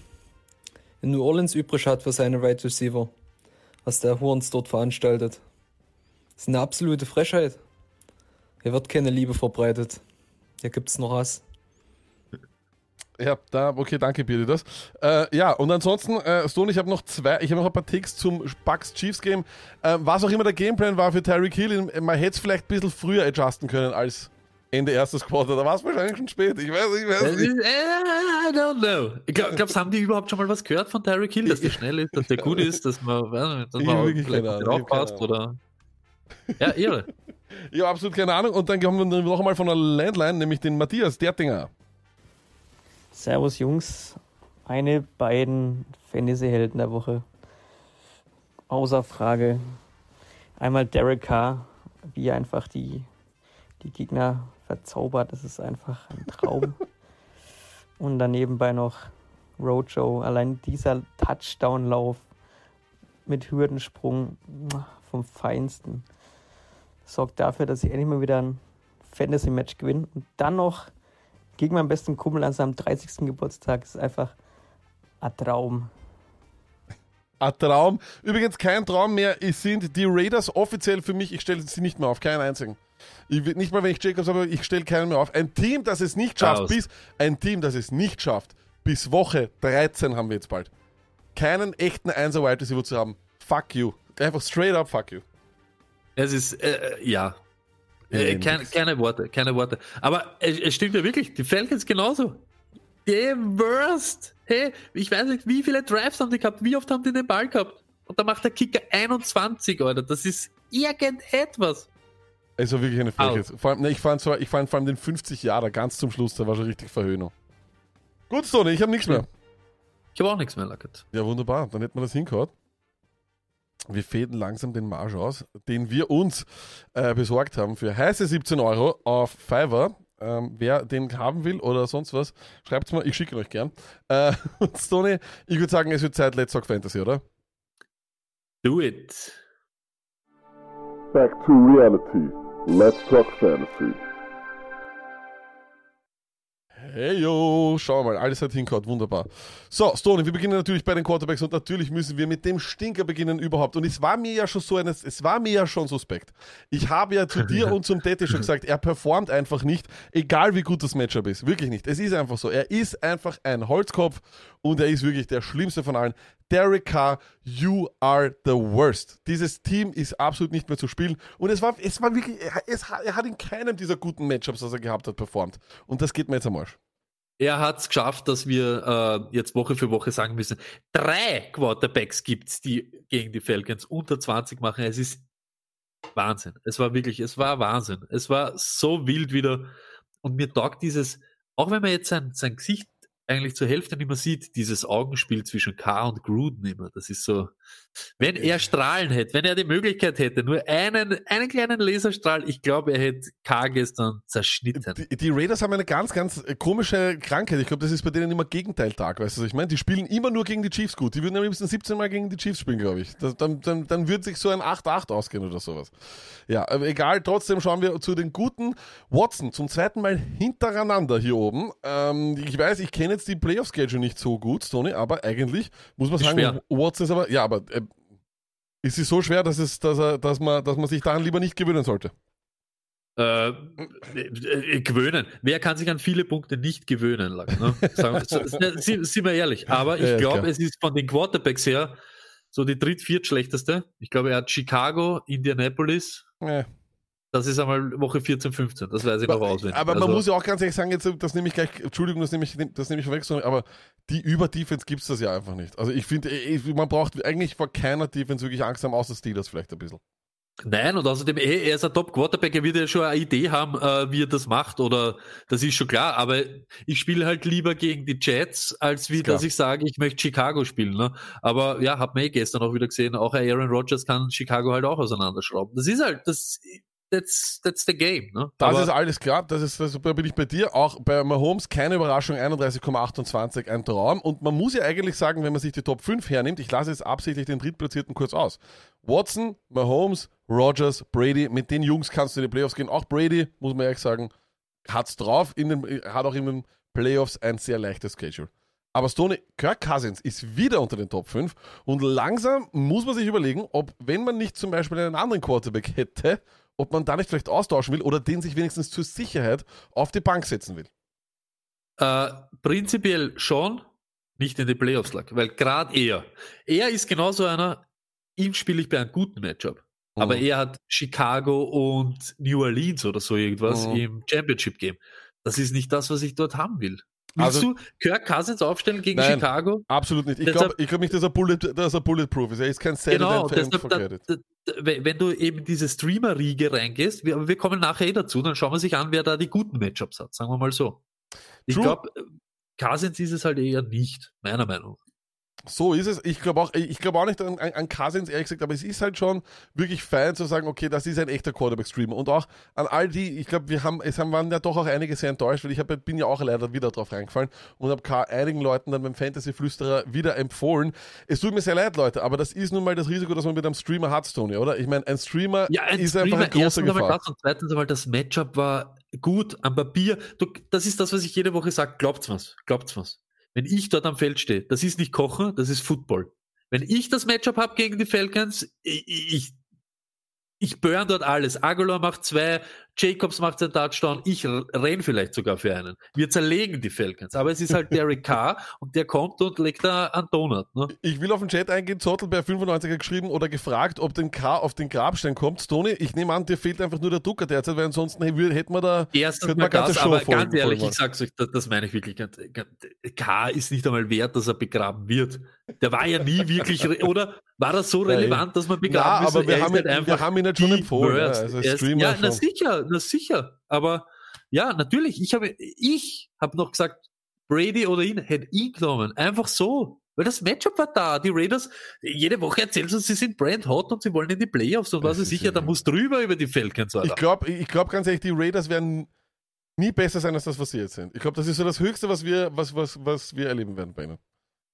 in New Orleans übrig hat für seine Right Receiver. Was der Horns dort veranstaltet. Das ist eine absolute Frechheit. Hier wird keine Liebe verbreitet. Hier gibt's noch Hass. Ja, da, okay, danke Birdidas. Äh, ja, und ansonsten, äh, Stone, ich habe noch zwei, ich habe noch ein paar Ticks zum Bucks Chiefs Game. Äh, was auch immer der Gameplan war für Tyreek Hill, man hätte es vielleicht ein bisschen früher adjusten können als Ende erstes Quarter. Da war es wahrscheinlich schon spät. Ich weiß, ich weiß Äh, nicht. I don't know. Ich glaub, glaubst, haben die überhaupt schon mal was gehört von Tyreek Hill, dass der schnell ist, dass der gut ist, dass man, weiß nicht, dass Ich man vielleicht ich hab aufpasst keine oder. Ja, irre. *laughs* Ich habe absolut keine Ahnung. Und dann kommen wir noch einmal von der Landline, nämlich den Matthias Dertinger. Servus Jungs, meine beiden Fantasy-Helden der Woche. Außer Frage. Einmal Derek Carr, wie einfach die, die Gegner verzaubert. Das ist einfach ein Traum. *laughs* Und dann nebenbei noch Rojo. Allein dieser Touchdown-Lauf mit Hürdensprung vom Feinsten sorgt dafür, dass ich endlich mal wieder ein Fantasy-Match gewinne. Und dann noch gegen meinen besten Kumpel an seinem 30. Geburtstag. Ist einfach ein Traum. Ein Traum. Übrigens kein Traum mehr. Es sind die Raiders offiziell für mich. Ich stelle sie nicht mehr auf, keinen einzigen. Ich nicht mal, wenn ich Jacobs habe, ich stelle keinen mehr auf. Ein Team, das es nicht schafft, Aus. bis ein Team, das es nicht schafft, bis Woche 13 haben wir jetzt bald. Keinen echten Einser Wide Receiver zu haben. Fuck you. Einfach straight up fuck you. Es ist, äh, ja. Äh, Ja, kein, nix. keine Worte, keine Worte. Aber es, es stimmt ja wirklich, die Falcons genauso. Die Worst. Hey, ich weiß nicht, wie viele Drives haben die gehabt, wie oft haben die den Ball gehabt? Und da macht der Kicker 21, Alter. Das ist irgendetwas. Also wirklich eine Frechheit. Vor allem, ne, ich fand zwar, ich fand vor allem den 50 Jahre ganz zum Schluss, da war schon richtig Verhöhnung. Gut, Stoney, ich habe nichts mehr. Ich habe auch nichts mehr, Lackert. Ja, wunderbar. Dann hätten wir das hingehauen. Wir fäden langsam den Marsch aus, den wir uns äh, besorgt haben für heiße 17 Euro auf Fiverr. Ähm, wer den haben will oder sonst was, schreibt es mal, ich schicke ihn euch gern. Äh, *laughs* und Stoney, ich würde sagen, es wird Zeit, Let's Talk Fantasy, oder? Do it. Back to reality. Let's talk fantasy. Hey yo, schau mal, alles hat hingehauen, wunderbar. So, Stoney, wir beginnen natürlich bei den Quarterbacks und natürlich müssen wir mit dem Stinker beginnen überhaupt. Und es war mir ja schon so eines, es war mir ja schon suspekt. Ich habe ja zu *laughs* dir und zum Tete schon gesagt, er performt einfach nicht, egal wie gut das Matchup ist. Wirklich nicht. Es ist einfach so. Er ist einfach ein Holzkopf und er ist wirklich der schlimmste von allen. Derek Carr, you are the worst. Dieses Team ist absolut nicht mehr zu spielen. Und es war, es war wirklich, er, es, er hat in keinem dieser guten Matchups, was er gehabt hat, performt. Und das geht mir jetzt am Arsch. Er hat es geschafft, dass wir äh, jetzt Woche für Woche sagen müssen, drei Quarterbacks gibt es, die gegen die Falcons unter 20 machen. Es ist Wahnsinn. Es war wirklich, es war Wahnsinn. Es war so wild wieder. Und mir taugt dieses, auch wenn man jetzt sein, sein Gesicht eigentlich zur Hälfte nicht mehr sieht, dieses Augenspiel zwischen K und Gruden immer. Das ist so, wenn er Strahlen hätte, wenn er die Möglichkeit hätte, nur einen, einen kleinen Laserstrahl, ich glaube, er hätte K gestern zerschnitten. Die, die Raiders haben eine ganz, ganz komische Krankheit. Ich glaube, das ist bei denen immer Gegenteiltag, weißt du, was ich meine? Die spielen immer nur gegen die Chiefs gut. Die würden am liebsten 17 Mal gegen die Chiefs spielen, glaube ich. Das, dann, dann, dann würde sich so ein 8-8 ausgehen oder sowas. Ja, aber egal, trotzdem schauen wir zu den guten. Watson zum zweiten Mal hintereinander hier oben. Ähm, ich weiß, ich kenne jetzt die Playoff-Schedule nicht so gut, Tony, aber eigentlich muss man sagen, schwer. Watson ist aber, ja, aber äh, ist es so schwer, dass, es, dass, er, dass, man, dass man sich daran lieber nicht gewöhnen sollte? Äh, äh, gewöhnen. Wer kann sich an viele Punkte nicht gewöhnen? Lang, ne? Sagen, so- *laughs* sind, sind wir ehrlich. Aber Ja, ich ja, glaube, es ist von den Quarterbacks her so die dritt-, viertschlechteste. Ich glaube, er hat Chicago, Indianapolis. Äh. Das ist einmal Woche 14, 15. Das weiß ich noch auswendig. Aber man Also- muss ja auch ganz ehrlich sagen, jetzt, das nehme ich gleich, Entschuldigung, das nehme ich, das nehme ich vorweg, sondern- aber die Über-Defense gibt es das ja einfach nicht. Also ich finde, man braucht eigentlich vor keiner Defense wirklich Angst haben, außer Steelers vielleicht ein bisschen. Nein, und außerdem, eh, er ist ein Top-Quarterback, er wird ja schon eine Idee haben, äh, wie er das macht, oder das ist schon klar, aber ich spiele halt lieber gegen die Jets, als wie dass ich sage, ich möchte Chicago spielen. Ne? Aber ja, hat man eh gestern auch wieder gesehen, auch Aaron Rodgers kann Chicago halt auch auseinanderschrauben. Das ist halt, das, that's, that's the game. Ne? Das aber, ist alles klar, das ist, das, da bin ich bei dir. Auch bei Mahomes keine Überraschung, 31,28, ein Traum. Und man muss ja eigentlich sagen, wenn man sich die Top 5 hernimmt, ich lasse jetzt absichtlich den Drittplatzierten kurz aus. Watson, Mahomes, Rogers, Brady, mit den Jungs kannst du in die Playoffs gehen. Auch Brady, muss man ehrlich sagen, hat's drauf, in den, hat auch in den Playoffs ein sehr leichtes Schedule. Aber Stoney, Kirk Cousins ist wieder unter den Top 5 und langsam muss man sich überlegen, ob, wenn man nicht zum Beispiel einen anderen Quarterback hätte, ob man da nicht vielleicht austauschen will oder den sich wenigstens zur Sicherheit auf die Bank setzen will. Äh, prinzipiell schon, nicht in die Playoffs lag, weil gerade er, er ist genauso einer, ihm spiele ich bei einem guten Matchup. Aber Mhm. er hat Chicago und New Orleans oder so irgendwas Mhm. im Championship Game. Das ist nicht das, was ich dort haben will. Willst Also- du Kirk Cousins aufstellen gegen Nein. Chicago? Absolut nicht. Ich glaube ich glaub nicht, dass er, Bullet, dass er bulletproof ist. Er ist kein Saturday Genau, deshalb, da, da, wenn du eben diese Streamer-Riege reingehst, wir, wir kommen nachher eh dazu, dann schauen wir sich an, wer da die guten Matchups hat, sagen wir mal so. Ich glaube, Cousins ist es halt eher nicht, meiner Meinung nach. So ist es. Ich glaube auch, ich glaube auch nicht an, an, Cousins, ehrlich gesagt, aber es ist halt schon wirklich fein zu sagen, okay, das ist ein echter Quarterback-Streamer. Und auch an all die, ich glaube, wir haben, es haben, waren ja doch auch einige sehr enttäuscht, weil ich hab, bin ja auch leider wieder drauf reingefallen und habe einigen Leuten dann beim Fantasy-Flüsterer wieder empfohlen. Es tut mir sehr leid, Leute, aber das ist nun mal das Risiko, dass man mit einem Streamer hat, Tony, oder? Ich meine, ein Streamer Ja, ein ist einfach Streamer, eine große Gefahr. das und zweitens einmal das Matchup war gut am Papier. Du, das ist das, was ich jede Woche sage. Glaubt's was? Glaubt's was? Wenn ich dort am Feld stehe, das ist nicht Kochen, das ist Football. Wenn ich das Matchup habe gegen die Falcons, ich, ich, ich burn dort alles. Aguilar macht zwei, Jacobs macht seinen Touchdown, ich renn vielleicht sogar für einen. Wir zerlegen die Falcons. Aber es ist halt Derek *laughs* Carr und der kommt und legt da einen Donut. Ne? Ich will auf den Chat eingehen. Zottel bei 95 hat geschrieben oder gefragt, ob den K auf den Grabstein kommt. Tony, ich nehme an, dir fehlt einfach nur der Ducker derzeit, weil ansonsten hey, hätten wir da. Erstens mal das, aber voll- ganz ehrlich, ich sag's euch, das, das meine ich wirklich. ganz- ganz- K ist nicht einmal wert, dass er begraben wird. Der war ja nie wirklich, *laughs* oder? War das so relevant, dass man begraben aber müssen? wir haben, halt ihn, wir haben ihn jetzt schon empfohlen. Ja, also ja, na sicher, na sicher. Aber ja, natürlich, ich habe ich hab noch gesagt, Brady oder ihn, hätte ihn genommen. Einfach so. Weil das Matchup war da. Die Raiders, jede Woche erzählen sie uns, sie sind brand hot und sie wollen in die Playoffs und was ist sicher, ja- da muss drüber über die Falcons, Alter. Ich glaube ich glaub ganz ehrlich, die Raiders werden nie besser sein als das, was sie jetzt sind. Ich glaube, das ist so das Höchste, was wir, was, was, was wir erleben werden bei ihnen.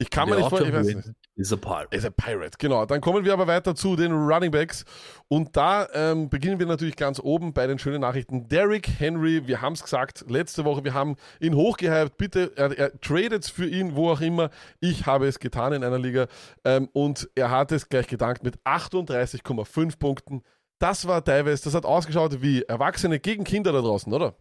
Ich kann mir nicht vorstellen, ich Autumn weiß Wind nicht. Is a pirate. Ist ein Pirate, genau. Dann kommen wir aber weiter zu den Running Backs. Und da ähm, beginnen wir natürlich ganz oben bei den schönen Nachrichten. Derrick Henry, wir haben es gesagt, letzte Woche, wir haben ihn hochgehypt. Bitte, er, er tradet für ihn, wo auch immer. Ich habe es getan in einer Liga. Ähm, und er hat es gleich gedankt mit 38,5 Punkten. Das war teilweise, das hat ausgeschaut wie Erwachsene gegen Kinder da draußen, oder?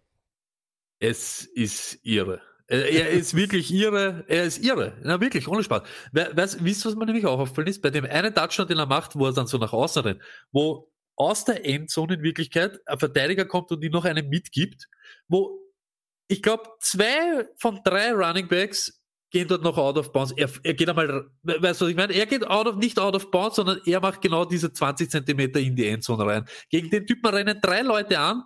Es ist irre. Er er ist wirklich irre. Er ist irre. Na, wirklich, ohne Spaß. We- Weißt, wisst ihr, was mir nämlich auch aufgefallen ist? Bei dem einen Touchdown, den er macht, wo er dann so nach außen rennt, wo aus der Endzone in Wirklichkeit ein Verteidiger kommt und ihm noch einen mitgibt, wo ich glaube, zwei von drei Running Backs gehen dort noch out of bounds. Er, er geht einmal, we- weißt du, was ich meine? Er geht out of, nicht out of bounds, sondern er macht genau diese 20 Zentimeter in die Endzone rein. Gegen den Typen rennen drei Leute an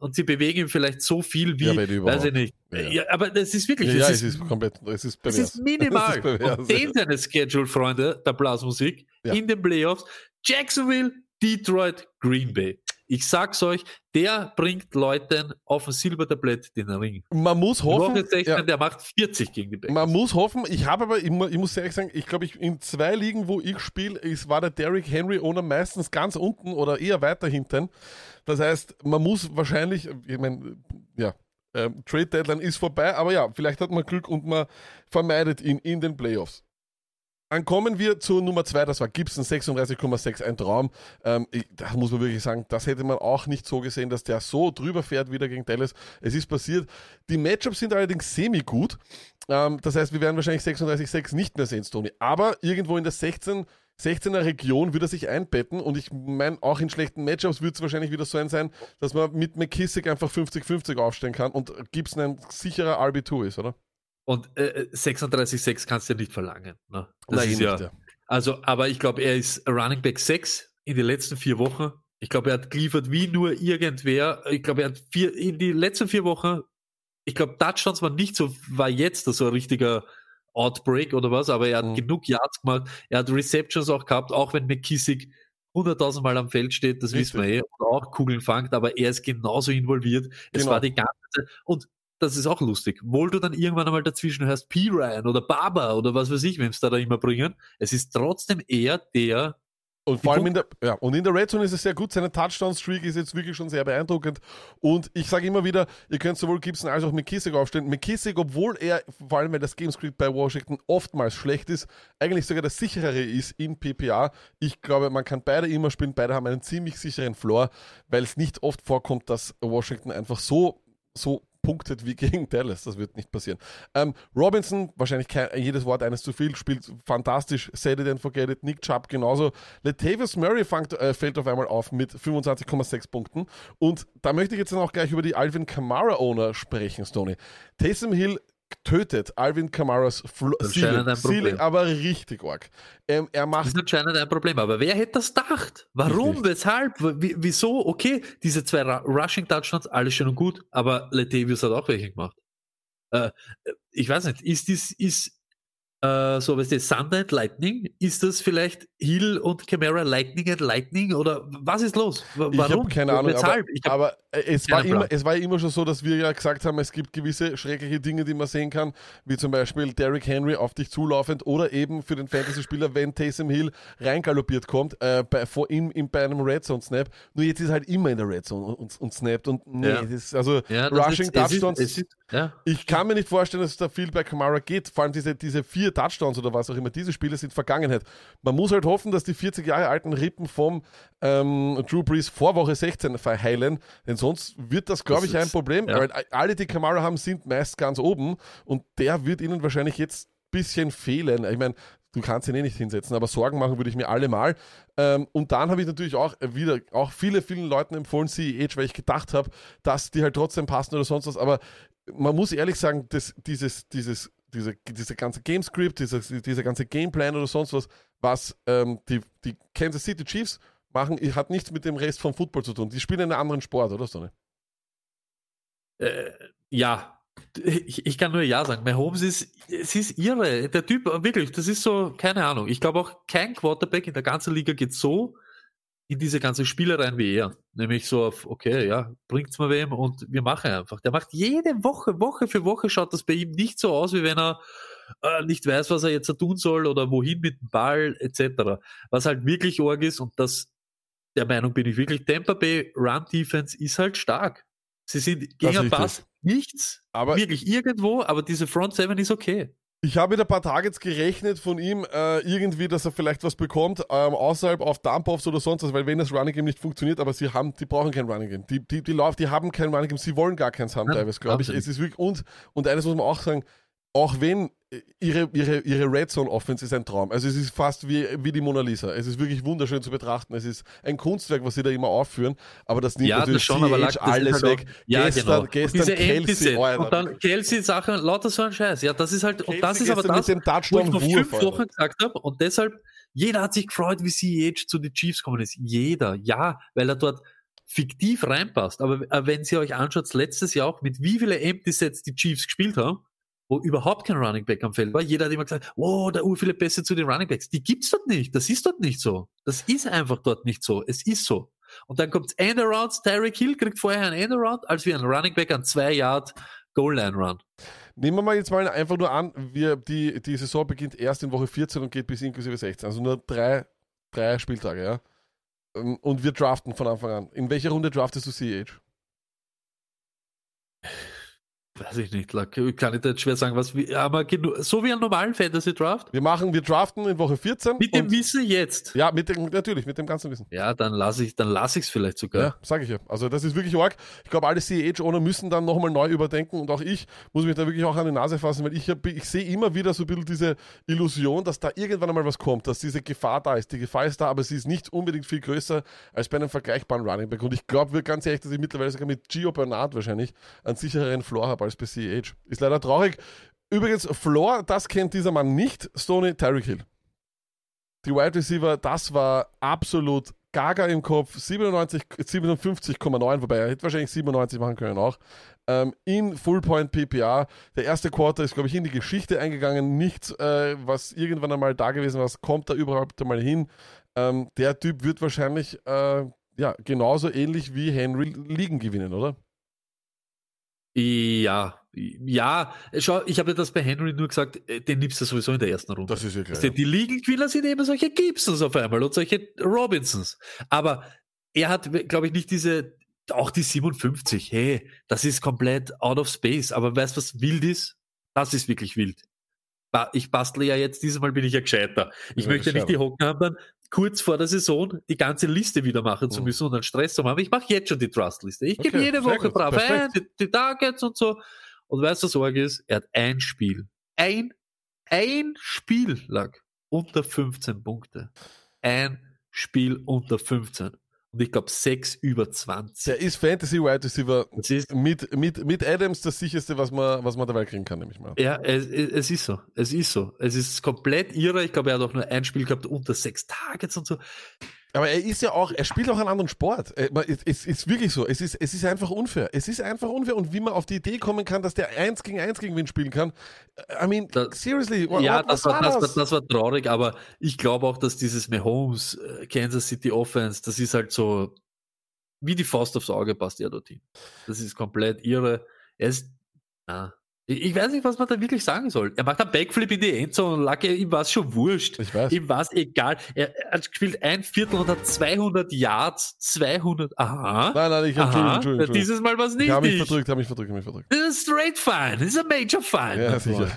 und sie bewegen vielleicht so viel wie, Ja, weiß ich nicht. Ja. Ja. aber das ist wirklich, Ja, ja, ist, es ist komplett, es ist *laughs* es ist minimal. Es ist pervers. und den seine Schedule, Freunde, der Blasmusik, in den Playoffs, Jacksonville, Detroit, Green Bay. Ich sag's euch, der bringt Leuten auf dem Silbertablett den Ring. Man muss hoffen, Woche 16, ja. der macht 40 gegen die Bengals. Man muss hoffen, ich habe aber, ich, ich muss ehrlich sagen, ich glaube, ich, in zwei Ligen, wo ich spiele, war der Derrick Henry Owner meistens ganz unten oder eher weiter hinten. Das heißt, man muss wahrscheinlich, ich meine, ja, ähm, Trade Deadline ist vorbei, aber ja, vielleicht hat man Glück und man vermeidet ihn in den Playoffs. Dann kommen wir zu Nummer zwei, das war Gibson 36,6, ein Traum. Ähm, ich, da muss man wirklich sagen, das hätte man auch nicht so gesehen, dass der so drüber fährt wieder gegen Dallas. Es ist passiert. Die Matchups sind allerdings semi-gut. Ähm, das heißt, wir werden wahrscheinlich 36,6 nicht mehr sehen, Stoney. Aber irgendwo in der 16, 16er Region wird er sich einbetten und ich meine, auch in schlechten Matchups wird es wahrscheinlich wieder so ein sein, dass man mit McKissick einfach 50-50 aufstellen kann und Gibson ein sicherer RB2 ist, oder? Und äh, 36,6 kannst du ja nicht verlangen. Ne? Das Nein, ist ja, nicht, ja. Also, aber ich glaube, er ist Running Back 6 in den letzten vier Wochen. Ich glaube, er hat geliefert wie nur irgendwer. Ich glaube, er hat vier, in die letzten vier Wochen, ich glaube, Touchdowns war nicht so, war jetzt so ein richtiger Outbreak oder was, aber er hat Mhm. genug Yards gemacht. Er hat Receptions auch gehabt, auch wenn McKissick 100.000 Mal am Feld steht, das wissen wir eh, und auch Kugeln fangt, aber er ist genauso involviert. Es Genau. war die ganze Zeit, und das ist auch lustig. Wohl du dann irgendwann einmal dazwischen hörst, P. Ryan oder Barber oder was weiß ich, wem es da, da immer bringen. Es ist trotzdem er, der Und vor allem in der, ja, und in der Red Zone ist es sehr gut. Seine Touchdown-Streak ist jetzt wirklich schon sehr beeindruckend. Und ich sage immer wieder, ihr könnt sowohl Gibson als auch McKissick aufstellen. McKissick, obwohl er, vor allem weil das Gamescript bei Washington oftmals schlecht ist, eigentlich sogar das sicherere ist in PPA. Ich glaube, man kann beide immer spielen. Beide haben einen ziemlich sicheren Floor, weil es nicht oft vorkommt, dass Washington einfach so, so punktet wie gegen Dallas. Das wird nicht passieren. Ähm, Robinson, wahrscheinlich kein, jedes Wort eines zu viel, spielt fantastisch. Set it and forget it. Nick Chubb genauso. Latavius Murray fängt, äh, fällt auf einmal auf mit 25,6 Punkten. Und da möchte ich jetzt dann auch gleich über die Alvin Kamara Owner sprechen, Stoney. Taysom Hill tötet Alvin Kamaras Fl Das Ceiling, aber richtig arg. Ähm, er Das macht ist anscheinend ein Problem. Aber wer hätte das gedacht? Warum? Weshalb? Wieso? Okay, diese zwei Ru- Rushing Touchdowns, alles schön und gut, aber Latavius hat auch welche gemacht. Äh, ich weiß nicht, ist dies, ist äh, so, weißt du, Thunder and Lightning? Ist das vielleicht Hill und Camara Lightning and Lightning? Oder was ist los? W Ich warum? habe keine Ahnung, aber, hab- aber äh, es, war immer, es war immer schon so, dass wir ja gesagt haben, es gibt gewisse schreckliche Dinge, die man sehen kann, wie zum Beispiel Derrick Henry auf dich zulaufend oder eben für den Fantasy-Spieler, wenn Taysom Hill reingaloppiert kommt, äh, bei, vor ihm in, bei einem Red Zone Snap. Nur jetzt ist er halt immer in der Red Zone und, und, und snappt und nee, Ja. das ist, also ja, das Rushing ist, es ist, Touchdowns. es ist, ja. Ich kann mir nicht vorstellen, dass es da viel bei Kamara geht. Vor allem diese, diese vier Touchdowns oder was auch immer, diese Spiele sind Vergangenheit. Man muss halt hoffen, dass die 40 Jahre alten Rippen vom ähm, Drew Brees vor Woche 16 verheilen, denn sonst wird das, glaube ich, ein ist- Problem. ja. Weil alle, die Kamara haben, sind meist ganz oben und der wird ihnen wahrscheinlich jetzt ein bisschen fehlen. Ich meine, du kannst ihn eh nicht hinsetzen, aber Sorgen machen würde ich mir alle mal. Ähm, und dann habe ich natürlich auch wieder auch viele, vielen Leuten empfohlen, CEH, weil ich gedacht habe, dass die halt trotzdem passen oder sonst was. Aber man muss ehrlich sagen, dass dieses, dieses, diese, diese ganze Gamescript, dieser, dieser ganze Gameplan oder sonst was, was ähm, die, die Kansas City Chiefs machen, hat nichts mit dem Rest vom Football zu tun. Die spielen einen anderen Sport, oder so? Äh, ja. Ich, ich kann nur Ja sagen. Mahomes ist, es ist irre. Der Typ, wirklich, das ist so, keine Ahnung. Ich glaube auch kein Quarterback in der ganzen Liga geht so in diese ganze Spielereien wie er. Nämlich so auf, okay, ja, bringt's mal wem und wir machen einfach. Der macht jede Woche, Woche für Woche schaut das bei ihm nicht so aus, wie wenn er äh, nicht weiß, was er jetzt tun soll oder wohin mit dem Ball etc. Was halt wirklich arg ist und das, der Meinung bin ich wirklich, Tampa Bay Run Defense ist halt stark. Sie sind gegen. Pass nichts, Aber wirklich irgendwo, aber diese Front Seven ist okay. Ich habe mit ein paar Targets gerechnet von ihm, äh, irgendwie, dass er vielleicht was bekommt, ähm, außerhalb auf Dump-Offs oder sonst was, weil wenn das Running Game nicht funktioniert, aber sie haben, die brauchen kein Running Game. Die, die, die, Lauf, die haben kein Running Game, sie wollen gar keins haben, Ja, teilweise, glaube ich. Es ist wirklich, und, und eines muss man auch sagen, auch wenn ihre, ihre, ihre Red Zone Offense ist ein Traum. Also es ist fast wie, wie die Mona Lisa. Es ist wirklich wunderschön zu betrachten. Es ist ein Kunstwerk, was sie da immer aufführen, aber das nimmt Ja, natürlich das schon, aber lag- das ist alles halt weg. Ja, gestern genau. gestern und diese Kelsey. Alter. Und dann Kelsey-Sachen, lauter so ein Scheiß. Ja, das ist halt, und das ist aber das, mit dem wo ich vor fünf. Wochen gesagt habe. Und deshalb, jeder hat sich gefreut, wie CH zu den Chiefs gekommen ist. Jeder, ja, weil er dort fiktiv reinpasst. Aber äh, wenn ihr euch anschaut, letztes Jahr auch, mit wie viele Empty Sets die Chiefs gespielt haben, wo überhaupt kein Running Back am Feld war. Jeder hat immer gesagt, da ur viele Pässe zu den Running Backs. Die gibt's dort nicht. Das ist dort nicht so. Das ist einfach dort nicht so. Es ist so. Und dann kommt's Endarounds. Tyreek Hill kriegt vorher ein Endaround, als wie ein Running Back an zwei Yard Goal Line Run. Nehmen wir mal jetzt mal einfach nur an, wir, die, die Saison beginnt erst in Woche 14 und geht bis inklusive 16. Also nur drei, drei Spieltage, ja. Ähm, Und wir draften von Anfang an. In welcher Runde draftest du CH? Weiß ich nicht, kann ich da jetzt schwer sagen, was wir, aber so wie einen normalen Fantasy Draft. Wir machen, wir draften in Woche 14. Mit dem Wissen jetzt. Ja, mit dem, natürlich, mit dem ganzen Wissen. Ja, dann lasse ich, dann lasse ich es vielleicht sogar. Ja, sage ich ja. Also das ist wirklich arg. Ich glaube, alle CH-Owner müssen dann nochmal neu überdenken und auch ich muss mich da wirklich auch an die Nase fassen, weil ich, hab- ich sehe immer wieder so ein bisschen diese Illusion, dass da irgendwann einmal was kommt, dass diese Gefahr da ist. Die Gefahr ist da, aber sie ist nicht unbedingt viel größer als bei einem vergleichbaren Running Back. Und ich glaube ganz ehrlich, dass ich mittlerweile sogar mit Gio Bernard wahrscheinlich einen sichereren Floor habe als bei CH. Ist leider traurig. Übrigens, Floor, das kennt dieser Mann nicht, Stoney Tyreek Hill. Die Wide Receiver, das war absolut gaga im Kopf. 97, 57,9, wobei er hätte wahrscheinlich 97 machen können auch. Ähm, in Full Point PPA. Der erste Quarter ist, glaube ich, in die Geschichte eingegangen. Nichts, äh, was irgendwann einmal da gewesen war, kommt da überhaupt einmal hin. Ähm, der Typ wird wahrscheinlich äh, ja, genauso ähnlich wie Henry Ligen gewinnen, oder? Ja, ja, schau, ich habe das bei Henry nur gesagt, äh, den nimmst du sowieso in der ersten Runde. Das ist ja klar. Also die Ligenquiller sind eben solche Gibsons auf einmal und solche Robinsons. Aber er hat, glaube ich, nicht diese, auch die 57, hey, das ist komplett out of space. Aber weißt du, was wild ist? Das ist wirklich wild. Ich bastle ja jetzt, dieses Mal bin ich ja gescheiter. Ich Ja, möchte nicht die. Hocken haben, dann kurz vor der Saison die ganze Liste wieder machen zu Mhm. müssen und dann Stress zu haben. Ich mache jetzt schon die Trust-Liste. Ich gebe Okay, jede Woche brav perfekt. ein, die, die Targets und so. Und weißt du, was Sorge ist? Er hat ein Spiel. Ein, ein Spiel lag unter 15 Punkte. Ein Spiel unter 15. Und ich glaube, sechs über 20. Der ist Fantasy Wide Receiver Das ist, mit, mit, mit Adams das sicherste, was man, was man dabei kriegen kann, nämlich mal. ja, es, es es ist so. Es ist so. Es ist komplett irre. Ich glaube, er hat auch nur ein Spiel gehabt unter sechs Targets und so. Aber er ist ja auch, er spielt auch einen anderen Sport. Äh, Es ist wirklich so. Es ist, es ist einfach unfair. Es ist einfach unfair. Und wie man auf die Idee kommen kann, dass der 1 gegen 1 gegen wen spielen kann. I mean, Da- seriously, what, ja, das was war, war das, das? war, das war traurig, aber ich glaube auch, dass dieses Mahomes, äh, Kansas City Offense, das ist halt so wie die Faust aufs Auge passt er dorthin. Das ist komplett irre. Er ist, na, ich, ich weiß nicht, was man da wirklich sagen soll. Er macht einen Backflip in die Endzone und lag, ihm war es schon wurscht. Ich weiß. Ihm war es egal. Er, er hat gespielt ein Viertel und hat 200 Yards, 200, aha. Nein, nein, ich Entschuldigung, Entschuldigung. dieses Mal war es Ich nicht habe mich ich. verdrückt, habe mich verdrückt, habe mich verdrückt. Das ist ein straight fine. Das ist ein major fine. Ja, sicher.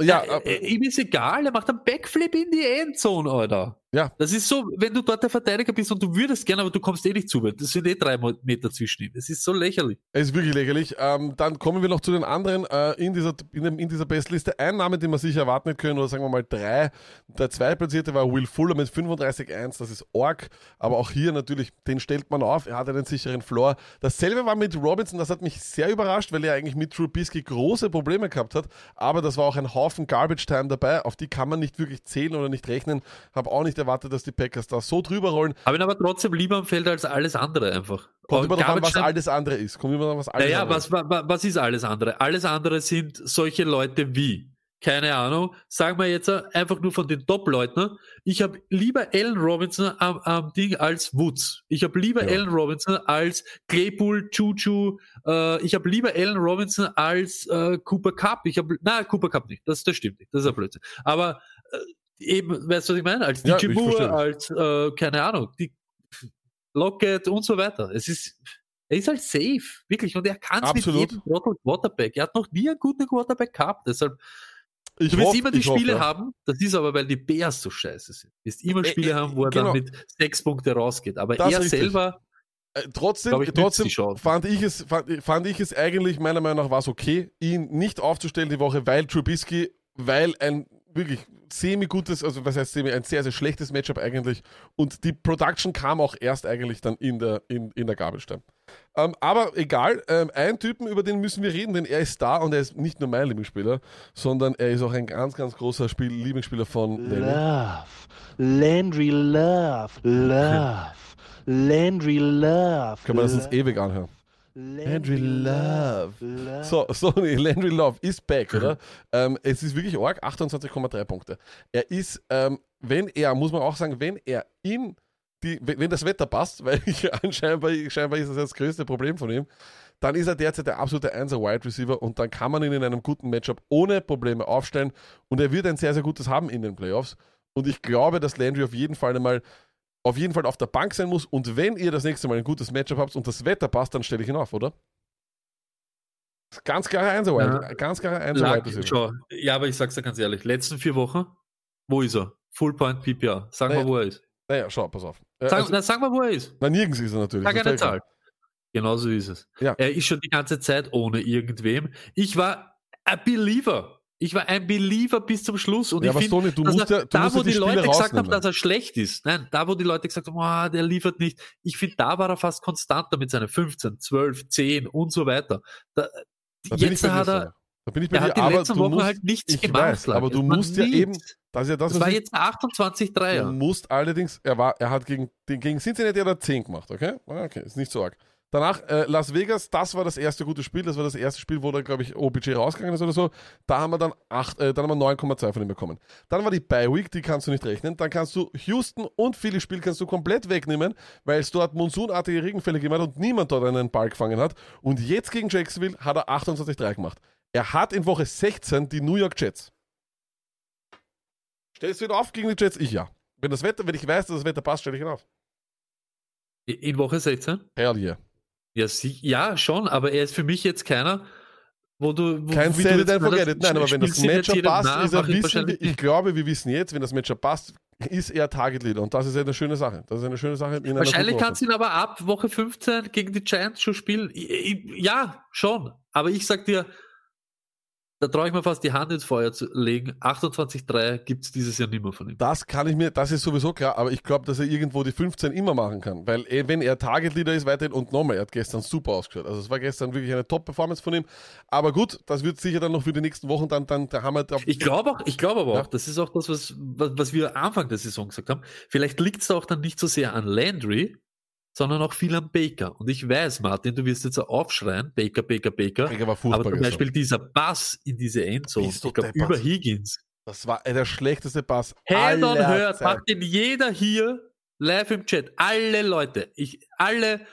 Ja, Ja, äh, ihm ist egal, er macht einen Backflip in die Endzone, Alter. Ja. Das ist so, wenn du dort der Verteidiger bist und du würdest gerne, aber du kommst eh nicht zu weit. Das sind eh drei Meter zwischen ihm. Das ist so lächerlich. Es ist wirklich lächerlich. Ähm, dann kommen wir noch zu den anderen äh, in dieser, in, dem, in dieser Bestliste. Ein Name, den wir sicher erwarten können, oder sagen wir mal drei. Der zweitplatzierte war Will Fuller mit 35,1. Das ist Org. Aber auch hier natürlich, den stellt man auf. Er hat einen sicheren Floor. Dasselbe war mit Robinson. Das hat mich sehr überrascht, weil er eigentlich mit Trubisky große Probleme gehabt hat. Aber das war auch ein Haufen Garbage Time dabei. Auf die kann man nicht wirklich zählen oder nicht rechnen. Habe auch nicht erwartet, dass die Packers da so drüber rollen. Habe ihn aber trotzdem lieber am Feld als alles andere einfach. Kommt immer an, was alles andere ist. Kommt immer an, was alles Naja, andere was, ist. wa- wa- was ist alles andere? Alles andere sind solche Leute wie, keine Ahnung, sagen wir jetzt einfach nur von den Top-Leuten, Ich habe lieber Allen Robinson am, am Ding als Woods. Ich habe lieber Ja. Allen Robinson als Claypool, Juju. Äh, ich habe lieber Allen Robinson als äh, Cooper Cup. Ich habe, na Cooper Cup nicht. Das, das stimmt nicht. Das ist ein Blödsinn. Aber äh, eben, weißt du, was ich meine? Als Ja, DJ ich Moore, als äh, keine Ahnung, die Lockett und so weiter. Es ist, er ist halt safe, wirklich. Und er kann es mit jedem Trottel Quarterback. Er hat noch nie einen guten Quarterback gehabt. Deshalb Ich du wirst hoffe- immer die hoffe, Spiele ja. haben, das ist aber, weil die Bears so scheiße sind. Du wirst immer Äh, Spiele äh, haben, wo er genau. dann mit sechs Punkte rausgeht. Aber Das er selber, Äh, trotzdem, ich, trotzdem fand ich es, fand, fand ich es eigentlich meiner Meinung nach war es okay, ihn nicht aufzustellen die Woche, weil Trubisky, weil ein wirklich semi-gutes, also was heißt semi, ein sehr, sehr schlechtes Matchup eigentlich und die Production kam auch erst eigentlich dann in der, in, in der Gabelstein. Ähm, aber egal, ähm, einen Typen, über den müssen wir reden, denn er ist da und er ist nicht nur mein Lieblingsspieler, sondern er ist auch ein ganz, ganz großer Spiel, Lieblingsspieler von Lenny. Love. Landry Love. Love. *laughs* Landry Love. Können wir das uns ewig anhören. Landry Love. So, Sony, *laughs* Landry Love ist back, oder? *laughs* ähm, es ist wirklich arg, 28,3 Punkte. Er ist, ähm, wenn er, muss man auch sagen, wenn er in die, wenn wenn das Wetter passt, *laughs* weil ich anscheinend, scheinbar ist das das größte Problem von ihm, dann ist er derzeit der absolute 1er Wide Receiver und dann kann man ihn in einem guten Matchup ohne Probleme aufstellen und er wird ein sehr, sehr gutes haben in den Playoffs. Und ich glaube, dass Landry auf jeden Fall einmal auf jeden Fall auf der Bank sein muss. Und wenn ihr das nächste Mal ein gutes Matchup habt und das Wetter passt, dann stelle ich ihn auf, oder? Ganz klarer Einser Ja. Ganz klarer Einser schau, ja, aber ich sag's dir ganz ehrlich, letzten vier Wochen, wo ist er? Full Point PPR. Sag Naja. mal, wo er ist. Naja, schau, pass auf. Äh, Sag, also, na, sag mal, wo er ist. na, nirgends ist er natürlich. Sag eine Zahl. Genauso ist es. Ja. Er ist schon die ganze Zeit ohne irgendwem. Ich war ein Believer. Ich war ein Believer bis zum Schluss. Und Ja, ich aber finde, Sony, du musst er, ja- du da, musst wo ja die die Leute gesagt haben, dass er schlecht ist, nein, da, wo die Leute gesagt haben, oh, der liefert nicht, ich finde, da war er fast konstanter mit seinen 15, 12, 10 und so weiter. Da, Da bin ich jetzt hat er, Da bin ich bei dir, aber letzten du Wochen musst, halt nichts ich gemacht. weiß, aber du musst ja eben, das ist ja das, Das war ich, jetzt 28 Dreier. Du musst allerdings, er war, er hat gegen, den- gegen Cincinnati hat er 10 gemacht, okay? Ah, Okay, ist nicht so arg. Danach äh, Las Vegas, das war das erste gute Spiel, das war das erste Spiel, wo da, glaube ich, OBJ rausgegangen ist oder so. Da haben wir dann, acht, äh, dann haben wir 9,2 von ihm bekommen. Dann war die Bye Week, die kannst du nicht rechnen. Dann kannst du Houston und Philly Spiel kannst du komplett wegnehmen, weil es dort monsunartige Regenfälle gegeben hat und niemand dort einen Ball gefangen hat. Und jetzt gegen Jacksonville hat er 28,3 gemacht. Er hat in Woche 16 die New York Jets. Stellst du ihn auf gegen die Jets? Ich ja. Wenn das Wetter, wenn ich weiß, dass das Wetter passt, stelle ich ihn auf. In Woche 16? Hell yeah. Ja, sie, ja, schon, aber er ist für mich jetzt keiner, wo du. Wo, Kein Set it and forget it. Nein, aber wenn das Matchup passt, nach, ist er ich wissen, ich nicht. glaube, wir wissen jetzt, wenn das Matchup passt, ist er Target Leader. Und das ist eine schöne Sache. Das ist eine schöne Sache. Wahrscheinlich kannst du ihn aber ab Woche 15 gegen die Giants schon spielen. Ja, schon. Aber ich sag dir, da traue ich mir fast die Hand ins Feuer zu legen. 28-3 gibt es dieses Jahr nicht mehr von ihm. Das kann ich mir, das ist sowieso klar, aber ich glaube, dass er irgendwo die 15 immer machen kann. Weil eh, wenn er Target Leader ist, weiterhin und nochmal, er hat gestern super ausgeschaut. Also es war gestern wirklich eine Top-Performance von ihm. Aber gut, das wird sicher dann noch für die nächsten Wochen dann, dann wir da, Ich glaube auch, ich glaube aber Ja. auch, das ist auch das, was, was, was wir Anfang der Saison gesagt haben. Vielleicht liegt es auch dann nicht so sehr an Landry, sondern auch viel an Baker. Und ich weiß, Martin, du wirst jetzt aufschreien, Baker, Baker, Baker. Baker war furchtbar Aber zum. Beispiel dieser Pass in diese Endzone, ich glaube, über Higgins. Das war äh, der schlechteste Pass. Hand on hört, macht den jeder hier live im Chat. Alle Leute, ich, alle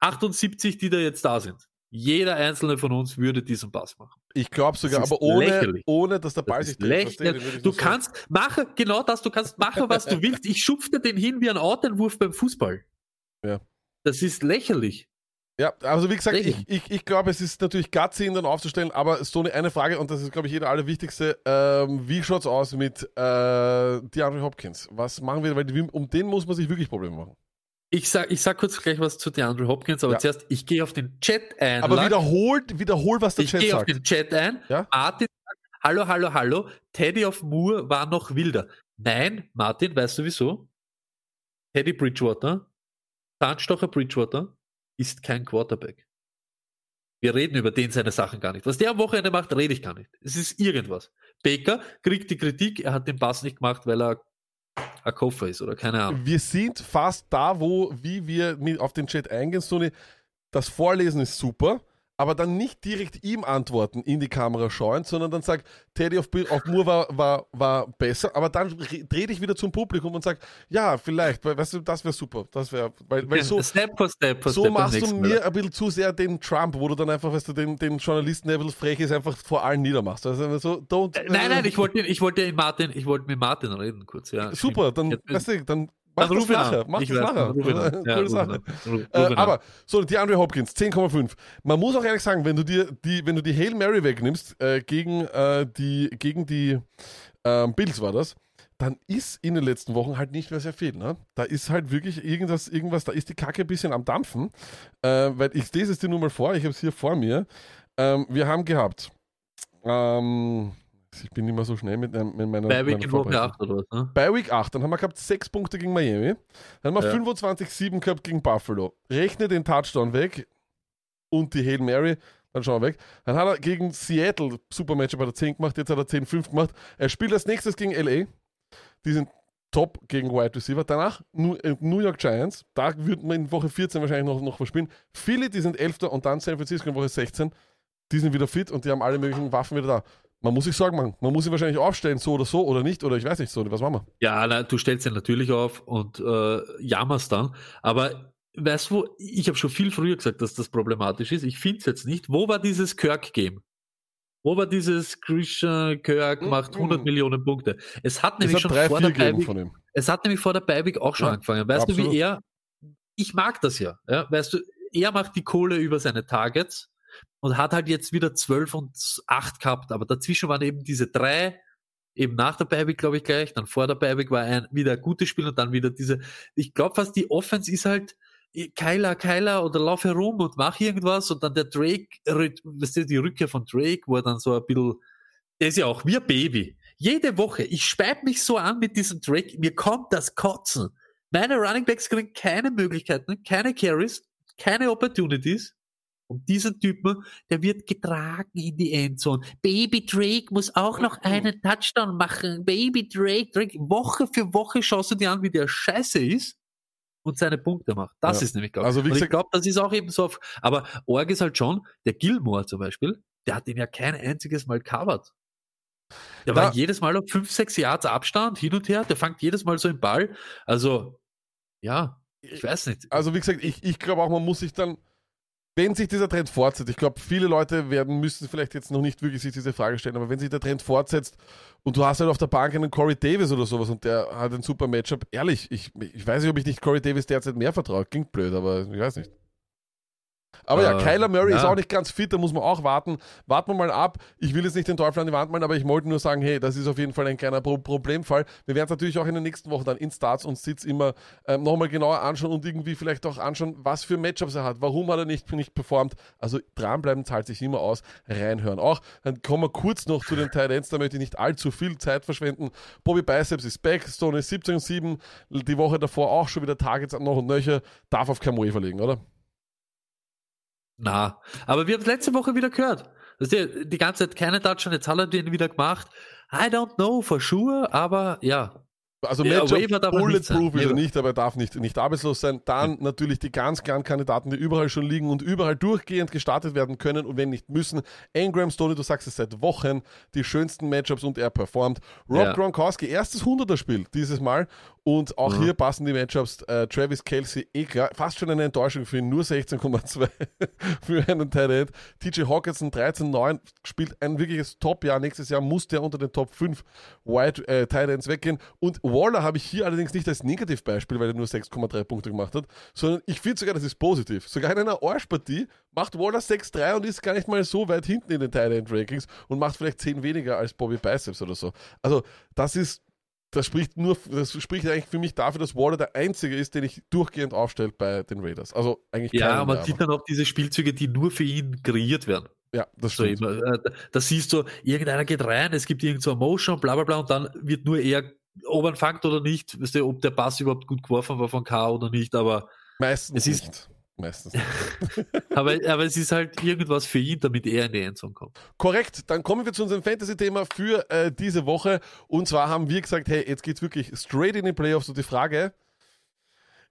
78, die da jetzt da sind. Jeder einzelne von uns würde diesen Pass machen. Ich glaube sogar, aber ohne, lächerlich. ohne, dass der Ball Das sich ich Du kannst machen, genau das, du kannst machen, was du willst. Ich schufte den hin wie ein Outentwurf beim Fußball. Ja. Das ist lächerlich. Ja, also wie gesagt, ich, ich, ich glaube, es ist natürlich gutsy, ihn dann aufzustellen, aber Stoney, eine Frage, und das ist, glaube ich, jeder allerwichtigste. Ähm, wie schaut's aus mit äh, DeAndre Hopkins? Was machen wir? Weil die- um den muss man sich wirklich Probleme machen. Ich sag, ich sag kurz gleich was zu DeAndre Hopkins, aber Ja. zuerst, ich gehe auf den Chat ein. Aber wiederholt, wiederhol, was der ich Chat gehe auf sagt. den Chat ein. Ja? Martin sagt, hallo, hallo, hallo. Teddy of Moore war noch wilder. Nein, Martin, weißt du wieso? Teddy Bridgewater, Zahnstocher Bridgewater, ist kein Quarterback. Wir reden über den seine Sachen gar nicht. Was der am Wochenende macht, rede ich gar nicht. Es ist irgendwas. Baker kriegt die Kritik, er hat den Pass nicht gemacht, weil er ein Koffer ist oder keine Ahnung. Wir sind fast da, wo, wie wir mit auf den Chat eingehen, Stoney. Das Vorlesen ist super, aber dann nicht direkt ihm antworten, in die Kamera schauen, sondern dann sag, Teddy auf, auf Moore war, war, war besser, aber dann re- dreh dich wieder zum Publikum und sag, ja, vielleicht, weil, weißt du, das wäre super. Das wäre, weil, weil so, Step for Step for so Step machst du Mal. mir ein bisschen zu sehr den Trump, wo du dann einfach, weißt du, den, den Journalisten, der ein bisschen frech ist, einfach vor allen niedermachst. Also so, don't. Äh, Nein, nein, ich wollte, ich wollte Martin, ich wollte mit Martin reden kurz, ja. Super, dann, weißt du, dann mach Dann das ihn an. nachher. Mach Ich das nachher. *laughs* Coole Sache. Äh, aber so, die Andre Hopkins, 10,5. Man muss auch ehrlich sagen, wenn du dir die, wenn du die Hail Mary wegnimmst, äh, gegen äh, die, gegen die ähm, Bills war das, dann ist in den letzten Wochen halt nicht mehr sehr viel. Ne? Da ist halt wirklich irgendwas, irgendwas, da ist die Kacke ein bisschen am Dampfen. Äh, weil ich lese es dir nur mal vor, ich habe es hier vor mir. Ähm, wir haben gehabt, ähm, ich bin nicht mehr so schnell mit, mit meiner, Bei Week meiner in Woche Vorbereitung. 8 oder was, ne? Bei Week 8, dann haben wir gehabt 6 Punkte gegen Miami. Dann haben wir Ja. 25-7 gehabt gegen Buffalo. Rechne den Touchdown weg und die Hail Mary, dann schauen wir weg. Dann hat er gegen Seattle, super Matchup, hat er 10 gemacht, jetzt hat er 10-5 gemacht. Er spielt als nächstes gegen LA. Die sind top gegen Wide Receiver. Danach New, äh, York Giants. Da würden wir in Woche 14 wahrscheinlich noch, noch was spielen. Philly, die sind 11. und dann San Francisco in Woche 16. Die sind wieder fit und die haben alle möglichen Waffen wieder da. Man muss sich Sorgen machen. Man muss sie wahrscheinlich aufstellen, so oder so oder nicht. Oder ich weiß nicht so. Was machen wir? Ja, na, du stellst ihn natürlich auf und äh, jammerst dann. Aber weißt du, ich habe schon viel früher gesagt, dass das problematisch ist. Ich finde es jetzt nicht. Wo war dieses Kirk-Game? Wo war dieses Christian Kirk Mhm. macht 100 Millionen Punkte? Es hat nämlich hat schon drei, vor der ihm. Es hat nämlich vor der Beiweg auch schon Ja, angefangen. Weißt du, absolut. wie er, ich mag das ja, ja, weißt du, er macht die Kohle über seine Targets und hat halt jetzt wieder 12 und 8 gehabt, aber dazwischen waren eben diese drei, eben nach der Beiweg, glaube ich, gleich, dann vor der Beiweg war ein wieder ein gutes Spiel und dann wieder diese, ich glaube fast die Offense ist halt, Kyler, Kyler oder lauf herum und mach irgendwas und dann der Drake, weißt du, die Rückkehr von Drake, wo er dann so ein bisschen, der ist ja auch wie ein Baby. Jede Woche, ich speib mich so an mit diesem Drake, mir kommt das Kotzen. Meine Running Backs kriegen keine Möglichkeiten, keine Carries, keine Opportunities. Und diesen Typen, der wird getragen in die Endzone. Baby Drake muss auch noch einen Touchdown machen. Baby Drake, Drake. Woche für Woche schaust du dir an, wie der scheiße ist und seine Punkte macht. Das Ja. ist nämlich, glaube ich. Also wie und ich gesagt- glaube, das ist auch eben so auf, aber Org ist halt schon, der Gilmore zum Beispiel, der hat ihn ja kein einziges Mal covered. Der Na- war jedes Mal auf 5, 6 Yards Abstand, hin und her, der fängt jedes Mal so im Ball. Also, ja, ich weiß nicht. Also wie gesagt, ich, ich glaube auch, man muss sich dann, wenn sich dieser Trend fortsetzt, ich glaube, viele Leute werden, müssen vielleicht jetzt noch nicht wirklich sich diese Frage stellen, aber wenn sich der Trend fortsetzt und du hast halt auf der Bank einen Corey Davis oder sowas und der hat ein super Matchup, ehrlich, ich, ich weiß nicht, ob ich nicht Corey Davis derzeit mehr vertraue. Klingt blöd, aber ich weiß nicht. Aber ja, Äh, Kyler Murray ja. ist auch nicht ganz fit, da muss man auch warten. Warten wir mal ab. Ich will jetzt nicht den Teufel an die Wand malen, aber ich wollte nur sagen, hey, das ist auf jeden Fall ein kleiner Pro Problemfall. Wir werden es natürlich auch in den nächsten Wochen dann in Starts und Sits immer ähm, nochmal genauer anschauen und irgendwie vielleicht auch anschauen, was für Matchups er hat, warum hat er nicht, nicht performt. Also dranbleiben zahlt sich immer aus, reinhören. Auch, dann kommen wir kurz noch zu den Tight Ends, da möchte ich nicht allzu viel Zeit verschwenden. Bobby Biceps ist back, Stone ist 17 und 7, die Woche davor auch schon wieder Targets noch und nöcher, darf auf kein verlegen, oder? Na, aber wir haben es letzte Woche wieder gehört. Das ist die ganze Zeit keine Touchdown, jetzt hat er den wieder gemacht. I don't know for sure, aber ja. Also Ja, Matchup bulletproof ist er nicht, aber er darf nicht, nicht arbeitslos sein. Dann natürlich die ganz klaren Kandidaten, die überall schon liegen und überall durchgehend gestartet werden können und wenn nicht müssen. Engram, Stoney, du sagst es seit Wochen, die schönsten Matchups und er performt. Rob Ja. Gronkowski, erstes 100er-Spiel dieses Mal und auch Mhm. hier passen die Matchups. Äh, Travis Kelsey, eh klar, fast schon eine Enttäuschung für ihn, nur 16,2 *laughs* für einen Tight End. TJ Hawkinson 13,9 spielt ein wirkliches Top-Jahr. Nächstes Jahr muss der unter den Top 5 Wide äh, Tight Ends weggehen. Und Waller habe ich hier allerdings nicht als Negativbeispiel, weil er nur 6,3 Punkte gemacht hat, sondern ich finde sogar, das ist positiv. Sogar in einer Arschpartie macht Waller 6,3 und ist gar nicht mal so weit hinten in den Tight End Rankings und macht vielleicht 10 weniger als Bobby Biceps oder so. Also, das ist das spricht nur, das spricht eigentlich für mich dafür, dass Waller der einzige ist, den ich durchgehend aufstelle bei den Raiders. Also eigentlich Ja, man sieht dann auch diese Spielzüge, die nur für ihn kreiert werden. Ja, das So stimmt. eben, äh, da siehst du, irgendeiner geht rein, es gibt irgend so eine Motion, bla bla bla, und dann wird nur er, ob ihn fängt oder nicht, weißt du, ob der Pass überhaupt gut geworfen war von K oder nicht, aber, Meistens Es ist- nicht. Meistens nicht. *laughs* aber, aber es ist halt irgendwas für ihn, damit er in die Endzone kommt. Korrekt, dann kommen wir zu unserem Fantasy-Thema für äh, diese Woche. Und zwar haben wir gesagt, hey, jetzt geht's wirklich straight in die Playoffs. Und die Frage,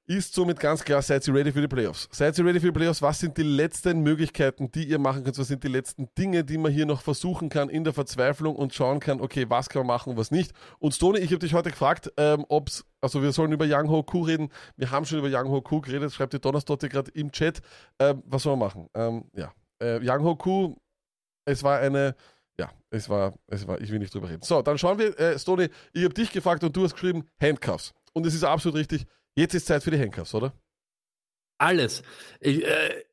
ist somit ganz klar, seid ihr ready für die Playoffs. Seid ihr ready für die Playoffs? Was sind die letzten Möglichkeiten, die ihr machen könnt? Was sind die letzten Dinge, die man hier noch versuchen kann in der Verzweiflung und schauen kann, okay, was kann man machen und was nicht? Und Stone, ich habe dich heute gefragt, ähm, ob es, also wir sollen über Yang Ho Ku reden. Wir haben schon über Yang Ho Ku geredet, schreibt die Donnerstotte gerade im Chat. Ähm, was sollen wir machen? Ähm, ja, äh, Yang Ho Ku, es war eine, ja, es war, es war, ich will nicht drüber reden. So, dann schauen wir, äh, Stone, ich habe dich gefragt und du hast geschrieben, Handcuffs. Und es ist absolut richtig. Jetzt ist Zeit für die Handcuffs, oder? Alles. Ich, äh,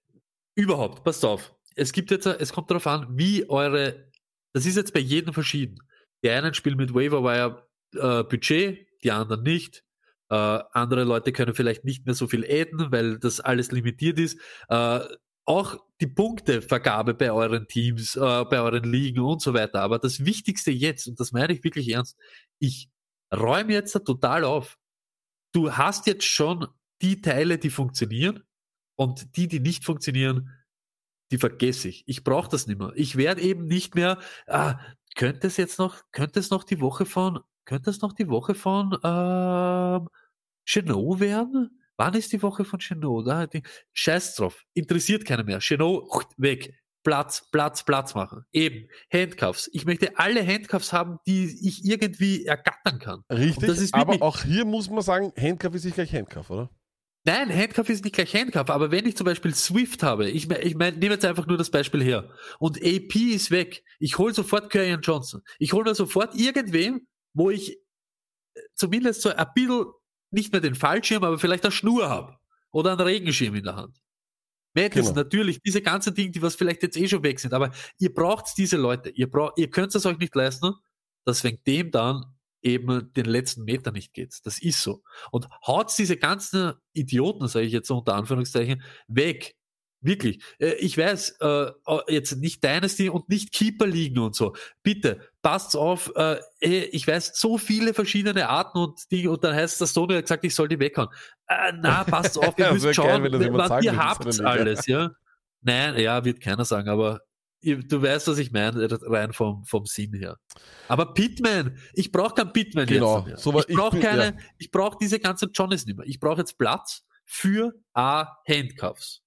überhaupt, passt auf. Es gibt jetzt, es kommt darauf an, wie eure, das ist jetzt bei jedem verschieden. Die einen spielen mit Waiverwire äh, Budget, die anderen nicht. Äh, andere Leute können vielleicht nicht mehr so viel adden, weil das alles limitiert ist. Äh, auch die Punktevergabe bei euren Teams, äh, bei euren Ligen und so weiter. Aber das Wichtigste jetzt, und das meine ich wirklich ernst, ich räume jetzt total auf du hast jetzt schon die Teile, die funktionieren und die, die nicht funktionieren, die vergesse ich. Ich brauche das nicht mehr. Ich werde eben nicht mehr, ah, könnte es jetzt noch, könnte es noch die Woche von, könnte es noch die Woche von ähm, Chenot werden? Wann ist die Woche von Chenot? Scheiß drauf. Interessiert keiner mehr. Chenot, weg. Platz, Platz, Platz machen. Eben, Handcuffs. Ich möchte alle Handcuffs haben, die ich irgendwie ergattern kann. Richtig, aber auch hier muss man sagen, Handcuff ist nicht gleich Handcuff, oder? Nein, Handcuff ist nicht gleich Handcuff, aber wenn ich zum Beispiel Swift habe, ich, ich mein, nehme jetzt einfach nur das Beispiel her, und AP ist weg, ich hole sofort Kerryon Johnson. Ich hole mir sofort irgendwem, wo ich äh, zumindest so ein bisschen nicht mehr den Fallschirm, aber vielleicht eine Schnur habe. Oder einen Regenschirm in der Hand. Madness, genau. natürlich, diese ganzen Dinge, die was vielleicht jetzt eh schon weg sind, aber ihr braucht diese Leute. Ihr, braucht, ihr könnt es euch nicht leisten, dass wegen dem dann eben den letzten Meter nicht geht. Das ist so. Und haut diese ganzen Idioten, sage ich jetzt unter Anführungszeichen, weg. Wirklich. Äh, ich weiß, äh, jetzt nicht Dynasty und nicht Keeper liegen und so. Bitte, passt auf. Äh, ich weiß so viele verschiedene Arten und Dinge und dann heißt das Sony hat gesagt, ich soll die weghauen. Äh, na, passt auf, ihr *laughs* müsst schauen, geil, ihr habt alles, ja. Nein, ja, wird keiner sagen, aber du weißt, was ich meine, rein vom, vom Sinn her. Aber Pitman, ich brauche keinen Pitman genau, jetzt. So ich brauche keine, ja. ich brauche diese ganzen Johnnies nicht mehr. Ich brauche jetzt Platz für A Handcuffs.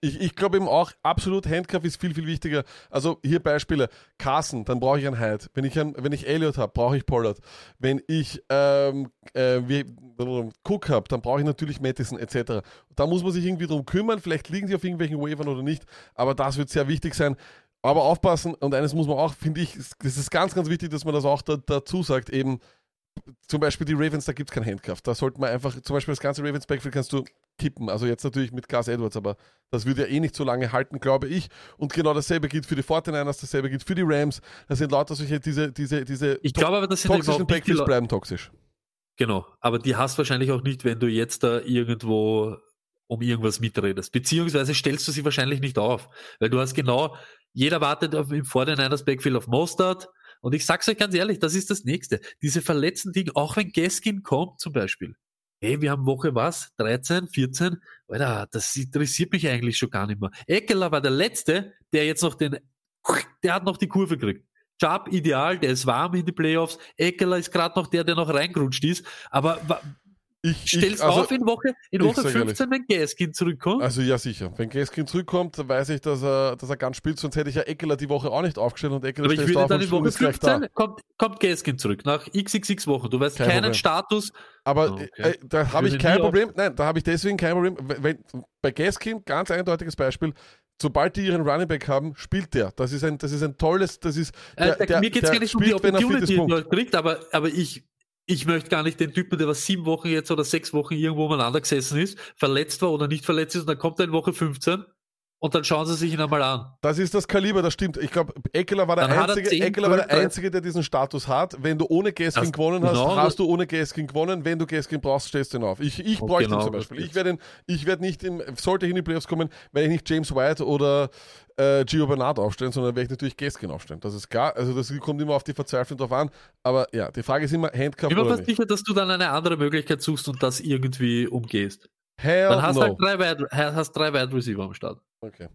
Ich, ich glaube eben auch, absolut, Handcuff ist viel, viel wichtiger. Also hier Beispiele. Carson, dann brauche ich einen Hyde. Wenn ich, ein, wenn ich Elliot habe, brauche ich Pollard. Wenn ich ähm, äh, wie, Cook habe, dann brauche ich natürlich Madison etc. Da muss man sich irgendwie drum kümmern. Vielleicht liegen die auf irgendwelchen Wavern oder nicht. Aber das wird sehr wichtig sein. Aber aufpassen, und eines muss man auch, finde ich, das ist ganz, ganz wichtig, dass man das auch da, dazu sagt, eben, zum Beispiel die Ravens, da gibt es kein Handcuff. Da sollte man einfach, zum Beispiel das ganze Ravens Backfield kannst du kippen. Also jetzt natürlich mit Gus Edwards, aber das würde ja eh nicht so lange halten, glaube ich. Und genau dasselbe gilt für die 49ers, dasselbe gilt für die Rams. Das sind lauter solche, diese, diese, diese ich glaube aber, das sind toxischen Backfields bleiben toxisch. Genau, aber die hast wahrscheinlich auch nicht, wenn du jetzt da irgendwo um irgendwas mitredest. Beziehungsweise stellst du sie wahrscheinlich nicht auf, weil du hast genau, jeder wartet auf, im 49ers Backfield auf Mostard, und ich sag's euch ganz ehrlich, das ist das nächste. Diese verletzten Dinge, auch wenn Gaskin kommt zum Beispiel. Hey, wir haben Woche was? 13, 14? Alter, das interessiert mich eigentlich schon gar nicht mehr. Eckeler war der Letzte, der jetzt noch den, der hat noch die Kurve gekriegt. Job ideal, der ist warm in die Playoffs. Eckeler ist gerade noch der, der noch reingerutscht ist. Aber ich, Stellst also, auf in Woche, in Woche 15, wenn Gaskin zurückkommt? Also ja, sicher. Wenn Gaskin zurückkommt, weiß ich, dass er, dass er ganz spielt, sonst hätte ich ja Eckeler die Woche auch nicht aufgestellt und Eckeler Aber ich würde dann in Woche 15 kommt, kommt Gaskin zurück, nach xxx Wochen. Du weißt Kein keinen Problem. Status. Aber okay. äh, da habe ich kein Problem, nein, da habe ich deswegen kein Problem. Wenn, bei Gaskin, ganz eindeutiges Beispiel, sobald die ihren Running Back haben, spielt der. Das ist ein, das ist ein tolles, das ist. Der, äh, der, mir geht es gar nicht um die Opportunity, die er kriegt, aber, aber ich ich möchte gar nicht den Typen, der was sieben Wochen jetzt oder sechs Wochen irgendwo umeinander gesessen ist, verletzt war oder nicht verletzt ist und dann kommt er in Woche 15 und dann schauen sie sich ihn einmal an. Das ist das Kaliber, das stimmt. Ich glaube, Eckler war der, einzige, 10, Eckler war der Einzige, der diesen Status hat. Wenn du ohne Gaskin gewonnen hast, genau hast du ohne Gaskin gewonnen. Wenn du Gaskin brauchst, stehst du ihn auf. Ich, ich bräuchte genau ihn zum Beispiel. Ich werde ich werd nicht, in, sollte ich in die Playoffs kommen, werde ich nicht James White oder äh, Gio Bernard aufstellen, sondern werde ich natürlich Gaskin aufstellen. Das ist klar. Also das kommt immer auf die Verzweiflung drauf an. Aber ja, die Frage ist immer Handcuff Immer fast sicher, dass du dann eine andere Möglichkeit suchst und das irgendwie umgehst. Hell dann hast no. du halt drei Wide, hast drei Wide Receiver am Start. Okay.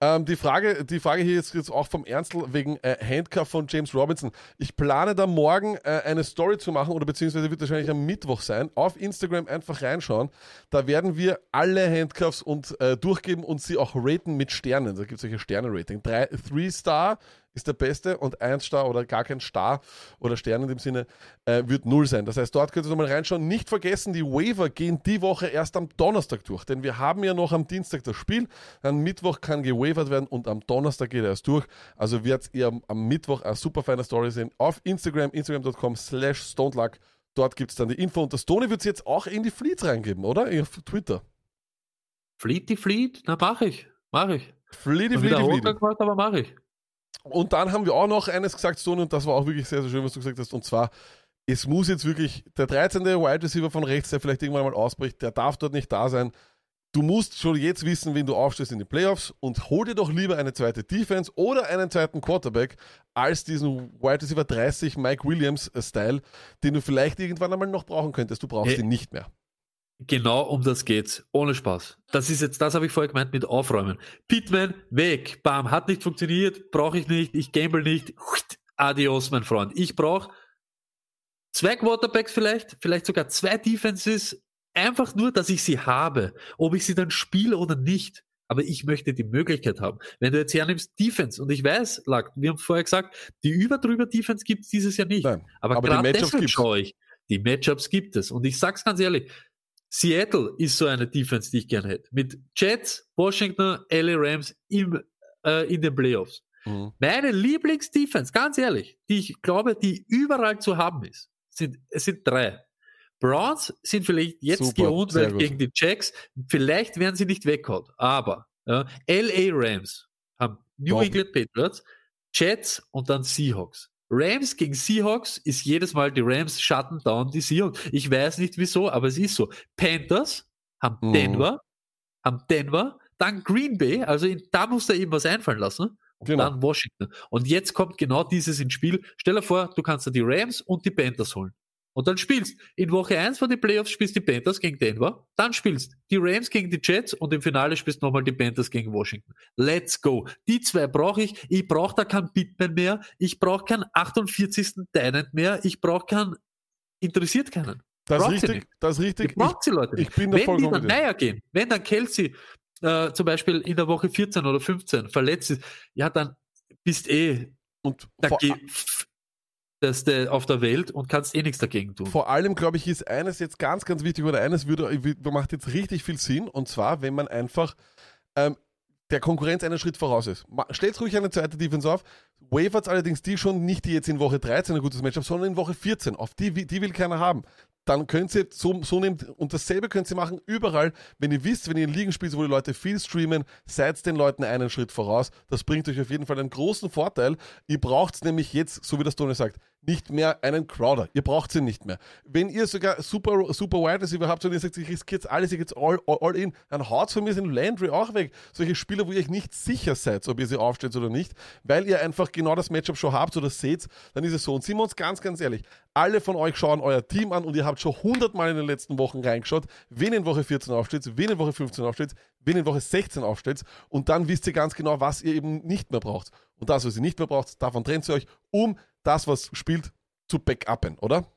Ähm, die, Frage, die Frage hier ist jetzt auch vom Ernstl wegen äh, Handcuff von James Robinson. Ich plane da morgen äh, eine Story zu machen oder beziehungsweise wird wahrscheinlich am Mittwoch sein. Auf Instagram einfach reinschauen. Da werden wir alle Handcuffs und äh, durchgeben und sie auch raten mit Sternen. Da gibt es solche Sterne-Rating. 3 Star ist der beste und 1 Star oder gar kein Star oder Stern in dem Sinne äh, wird 0 sein. Das heißt, dort könnt ihr nochmal reinschauen. Nicht vergessen, die Waiver gehen die Woche erst am Donnerstag durch, denn wir haben ja noch am Dienstag das Spiel, am Mittwoch kann gewavert werden und am Donnerstag geht er erst durch. Also werdet ihr am, Mittwoch eine super feine Story sehen auf Instagram, instagram.com slash stoneluck. Dort gibt es dann die Info und das Tony wird es jetzt auch in die Fleets reingeben, oder? Auf Twitter. Fleet die Fleet? Na, mach ich. Mach ich. Fleety, wieder Fleety. hochgemacht, aber mach ich. Und dann haben wir auch noch eines gesagt, Stone, und das war auch wirklich sehr, sehr schön, was du gesagt hast. Und zwar, es muss jetzt wirklich, der 13. Wide Receiver von rechts, der vielleicht irgendwann mal ausbricht, der darf dort nicht da sein. Du musst schon jetzt wissen, wen du aufstellst in die Playoffs und hol dir doch lieber eine zweite Defense oder einen zweiten Quarterback als diesen Wide Receiver 30 Mike Williams äh, Style, den du vielleicht irgendwann einmal noch brauchen könntest. Du brauchst Hey. ihn nicht mehr. Genau um das geht's. Ohne Spaß. Das ist jetzt, das habe ich vorher gemeint mit Aufräumen. Pitman, weg. Bam, hat nicht funktioniert, brauche ich nicht, ich gamble nicht. Adios, mein Freund. Ich brauche zwei Quarterbacks vielleicht, vielleicht sogar zwei Defenses. Einfach nur, dass ich sie habe. Ob ich sie dann spiele oder nicht. Aber ich möchte die Möglichkeit haben. Wenn du jetzt hernimmst Defense, und ich weiß, Lack, wir haben vorher gesagt, die über-drüber Defense gibt es dieses Jahr nicht. Nein, Aber, aber die gerade Matchups deshalb schaue ich. Die Matchups gibt es. Und ich sag's ganz ehrlich, Seattle ist so eine Defense, die ich gerne hätte. Mit Jets, Washington, LA Rams im, äh, in den Playoffs. Mhm. Meine Lieblingsdefense, ganz ehrlich, die ich glaube, die überall zu haben ist, sind, es sind drei. Browns sind vielleicht jetzt Super, weil gut. gegen die Jacks, vielleicht werden sie nicht weggehauen. Aber ja, LA Rams haben New Top. England Patriots, Jets und dann Seahawks. Rams gegen Seahawks ist jedes Mal die Rams shutten down die Seahawks. Ich weiß nicht wieso, aber es ist so. Panthers haben Mhm. Denver, haben Denver, dann Green Bay, also in, da muss er eben was einfallen lassen. Und Genau. dann Washington. Und jetzt kommt genau dieses ins Spiel. Stell dir vor, du kannst dir die Rams und die Panthers holen. Und dann spielst in Woche 1 von den Playoffs spielst die Panthers gegen Denver, dann spielst die Rams gegen die Jets und im Finale spielst nochmal die Panthers gegen Washington. Let's go. Die zwei brauche ich. Ich brauche da keinen Bitman mehr. Ich brauche keinen 48. Dynant mehr. Ich brauche keinen, interessiert keinen. Das ist Braucht richtig, das ist richtig. braucht sie Leute ich nicht. bin da Wenn die dann näher gehen, wenn dann Kelsey äh, zum Beispiel in der Woche 14 oder 15 verletzt ist, ja, dann bist eh Und der vor, Beste auf der Welt und kannst eh nichts dagegen tun. Vor allem, glaube ich, ist eines jetzt ganz, ganz wichtig oder eines würde, macht jetzt richtig viel Sinn und zwar, wenn man einfach ähm, der Konkurrenz einen Schritt voraus ist. Stellt ruhig eine zweite Defense auf. Wavert allerdings die schon, nicht die jetzt in Woche 13 ein gutes Matchup, sondern in Woche 14. Auf die, die will keiner haben. Dann könnt ihr so, so nehmt, und dasselbe könnt ihr machen überall, wenn ihr wisst, wenn ihr in Ligen spielt, wo die Leute viel streamen, seid den Leuten einen Schritt voraus. Das bringt euch auf jeden Fall einen großen Vorteil. Ihr braucht nämlich jetzt, so wie das Tony sagt, nicht mehr einen Crowder. Ihr braucht ihn nicht mehr. Wenn ihr sogar super, super Wide Receiver habt und ihr sagt, ich riskiert alles, ihr geht all, all, all in, dann haut von mir den Landry auch weg. Solche Spieler, wo ihr euch nicht sicher seid, ob ihr sie aufstellt oder nicht, weil ihr einfach genau das Matchup schon habt oder seht, dann ist es so. Und sind wir uns ganz, ganz ehrlich, alle von euch schauen euer Team an und ihr habt schon hundertmal in den letzten Wochen reingeschaut, wen in Woche 14 aufstellt, wen in Woche 15 aufstellt, wen in Woche 16 aufstellt und dann wisst ihr ganz genau, was ihr eben nicht mehr braucht. Und das, was ihr nicht mehr braucht, davon trennt ihr euch, um das, was spielt, zu backuppen, oder?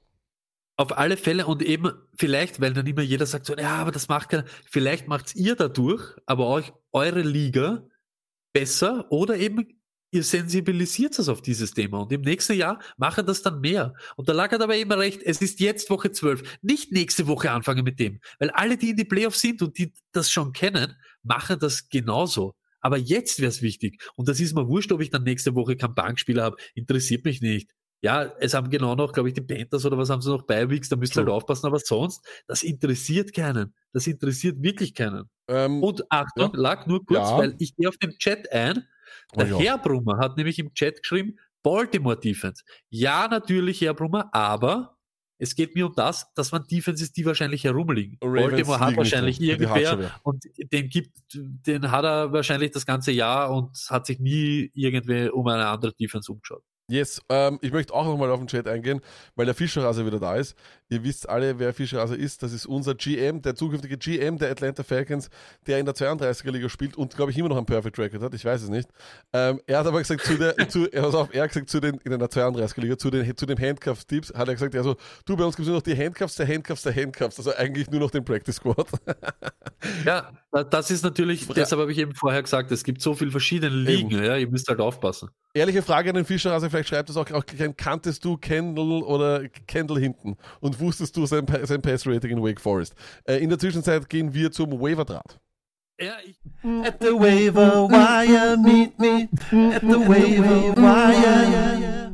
Auf alle Fälle und eben vielleicht, weil dann immer jeder sagt so, ja, aber das macht keiner. Vielleicht macht's ihr dadurch, aber euch eure Liga besser oder eben ihr sensibilisiert es auf dieses Thema und im nächsten Jahr machen das dann mehr. Und da lag er aber immer recht, es ist jetzt Woche 12, nicht nächste Woche anfangen mit dem. Weil alle, die in die Playoffs sind und die das schon kennen, machen das genauso. Aber jetzt wäre es wichtig. Und das ist mir wurscht, ob ich dann nächste Woche keinen Bankspieler habe. Interessiert mich nicht. Ja, es haben genau noch, glaube ich, die Panthers oder was haben sie noch Beiweeks, da müsst ihr halt aufpassen, aber sonst, das interessiert keinen. Das interessiert wirklich keinen. Ähm, Und Achtung, lag nur kurz, Ja. weil ich gehe auf den Chat ein. Oh Der ja. Herr Brummer hat nämlich im Chat geschrieben, Baltimore Defense. Ja, natürlich, Herr Brummer, aber es geht mir um das, dass man Defenses, die wahrscheinlich herumliegen. Ravens Baltimore hat wahrscheinlich irgendwer wer. und den gibt, den hat er wahrscheinlich das ganze Jahr und hat sich nie irgendwie um eine andere Defense umgeschaut. Yes, ähm, ich möchte auch nochmal auf den Chat eingehen, weil der Fischerraser wieder da ist. Ihr wisst alle, wer Fischerraser ist. Das ist unser GM, der zukünftige GM der Atlanta Falcons, der in der 32er Liga spielt und, glaube ich, immer noch einen Perfect Record hat. Ich weiß es nicht. Ähm, er hat aber gesagt, zu der, *laughs* zu, er, auf, er hat gesagt, zu den, in der 32er Liga, zu den, zu den Handcuff-Tipps, hat er gesagt, also, du, bei uns gibt es nur noch die Handcuffs, der Handcuffs, der Handcuffs. Also eigentlich nur noch den Practice Squad. *laughs* Ja, da- das ist natürlich, deshalb habe ich eben vorher gesagt, es gibt so viele verschiedene Ligen, Eben. ja, ihr müsst halt aufpassen. Ehrliche Frage an den Fischerraser, vielleicht schreibt es auch, auch kanntest du Kendall oder Kendall hinten und wusstest du sein, sein Pass-Rating in Wake Forest? Äh, in der Zwischenzeit gehen wir zum Waiver-Draht. Ja, ich, At the waiver wire, meet me at the waiver wire.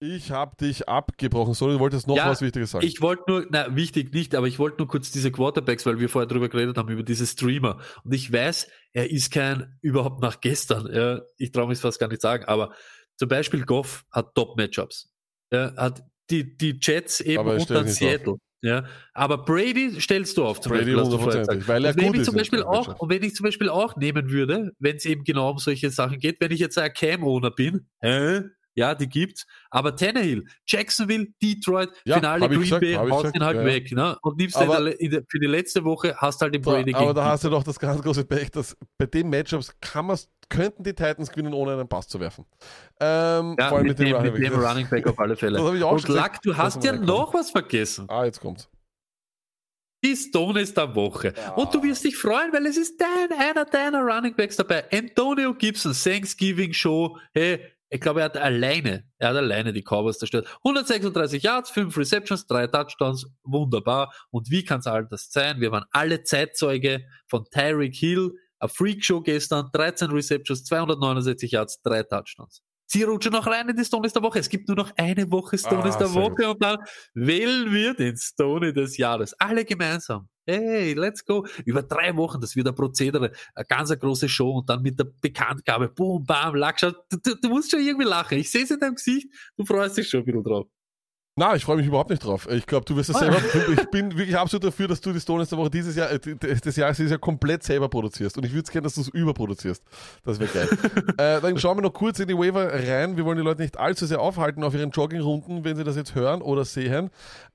Ich habe dich abgebrochen. Sorry, du wolltest noch Ja, was Wichtiges sagen. Ich wollte nur, na, wichtig nicht, aber ich wollte nur kurz diese Quarterbacks, weil wir vorher drüber geredet haben, über diese Streamer. Und ich weiß, er ist kein, überhaupt nach gestern, ja, ich traue mich fast gar nicht sagen, aber zum Beispiel Goff hat Top-Matchups. Er hat die, die Jets eben Aber er nicht Seattle. Ja, aber Brady stellst du auf zum Brady Beispiel, weil er und wenn gut ich zum Beispiel auch, und wenn ich zum Beispiel auch nehmen würde, wenn es eben genau um solche Sachen geht, wenn ich jetzt ein Cam-Owner bin, hä? Ja, die gibt's, aber Tannehill, Jacksonville, Detroit, Ja, Finale Green gesagt, Bay, haust ihn halt ja, ja. weg, ne? Und nimmst Aber- in der, für die letzte Woche, hast halt den Brady aber gegen da hast du doch das ganz große Pech, dass bei den Matchups kann man's, könnten die Titans gewinnen, ohne einen Pass zu werfen. Ähm, ja, vor allem mit, dem, Running mit dem. Running Back auf alle *laughs* Fälle. Und gesagt, Lack, du hast ja noch was vergessen. Ah, jetzt kommt's. Die Stones der Woche. Und du wirst dich freuen, weil es ist dein, einer deiner Running Backs dabei. Antonio Gibson, Thanksgiving Show. Hey, ich glaube, er hat alleine, er hat alleine die Cowboys zerstört. 136 Yards, 5 Receptions, 3 Touchdowns. Wunderbar. Und wie kann es all das sein? Wir waren alle Zeitzeuge von Tyreek Hill. Ein Freakshow gestern, 13 Receptions, 269 Yards, 3 Touchdowns. Sie rutschen noch rein in die Stones der Woche. Es gibt nur noch eine Woche Stones Ah, der Woche und dann wählen wir den Stone des Jahres. Alle gemeinsam. Hey, let's go. Über drei Wochen, das wird ein Prozedere, eine ganz eine große Show und dann mit der Bekanntgabe, boom, bam, Lackschaut. Du, du, du musst schon irgendwie lachen. Ich sehe es in deinem Gesicht, du freust dich schon ein bisschen drauf. Na, ich freue mich überhaupt nicht drauf. Ich glaube, du wirst es Ah. selber. Ich bin wirklich absolut dafür, dass du die Stones der Woche dieses Jahr, äh, des Jahres dieses Jahr komplett selber produzierst. Und ich würde es gerne, dass du es überproduzierst. Das wäre geil. *laughs* äh, dann schauen wir noch kurz in die Waiver rein. Wir wollen die Leute nicht allzu sehr aufhalten auf ihren Joggingrunden, wenn sie das jetzt hören oder sehen.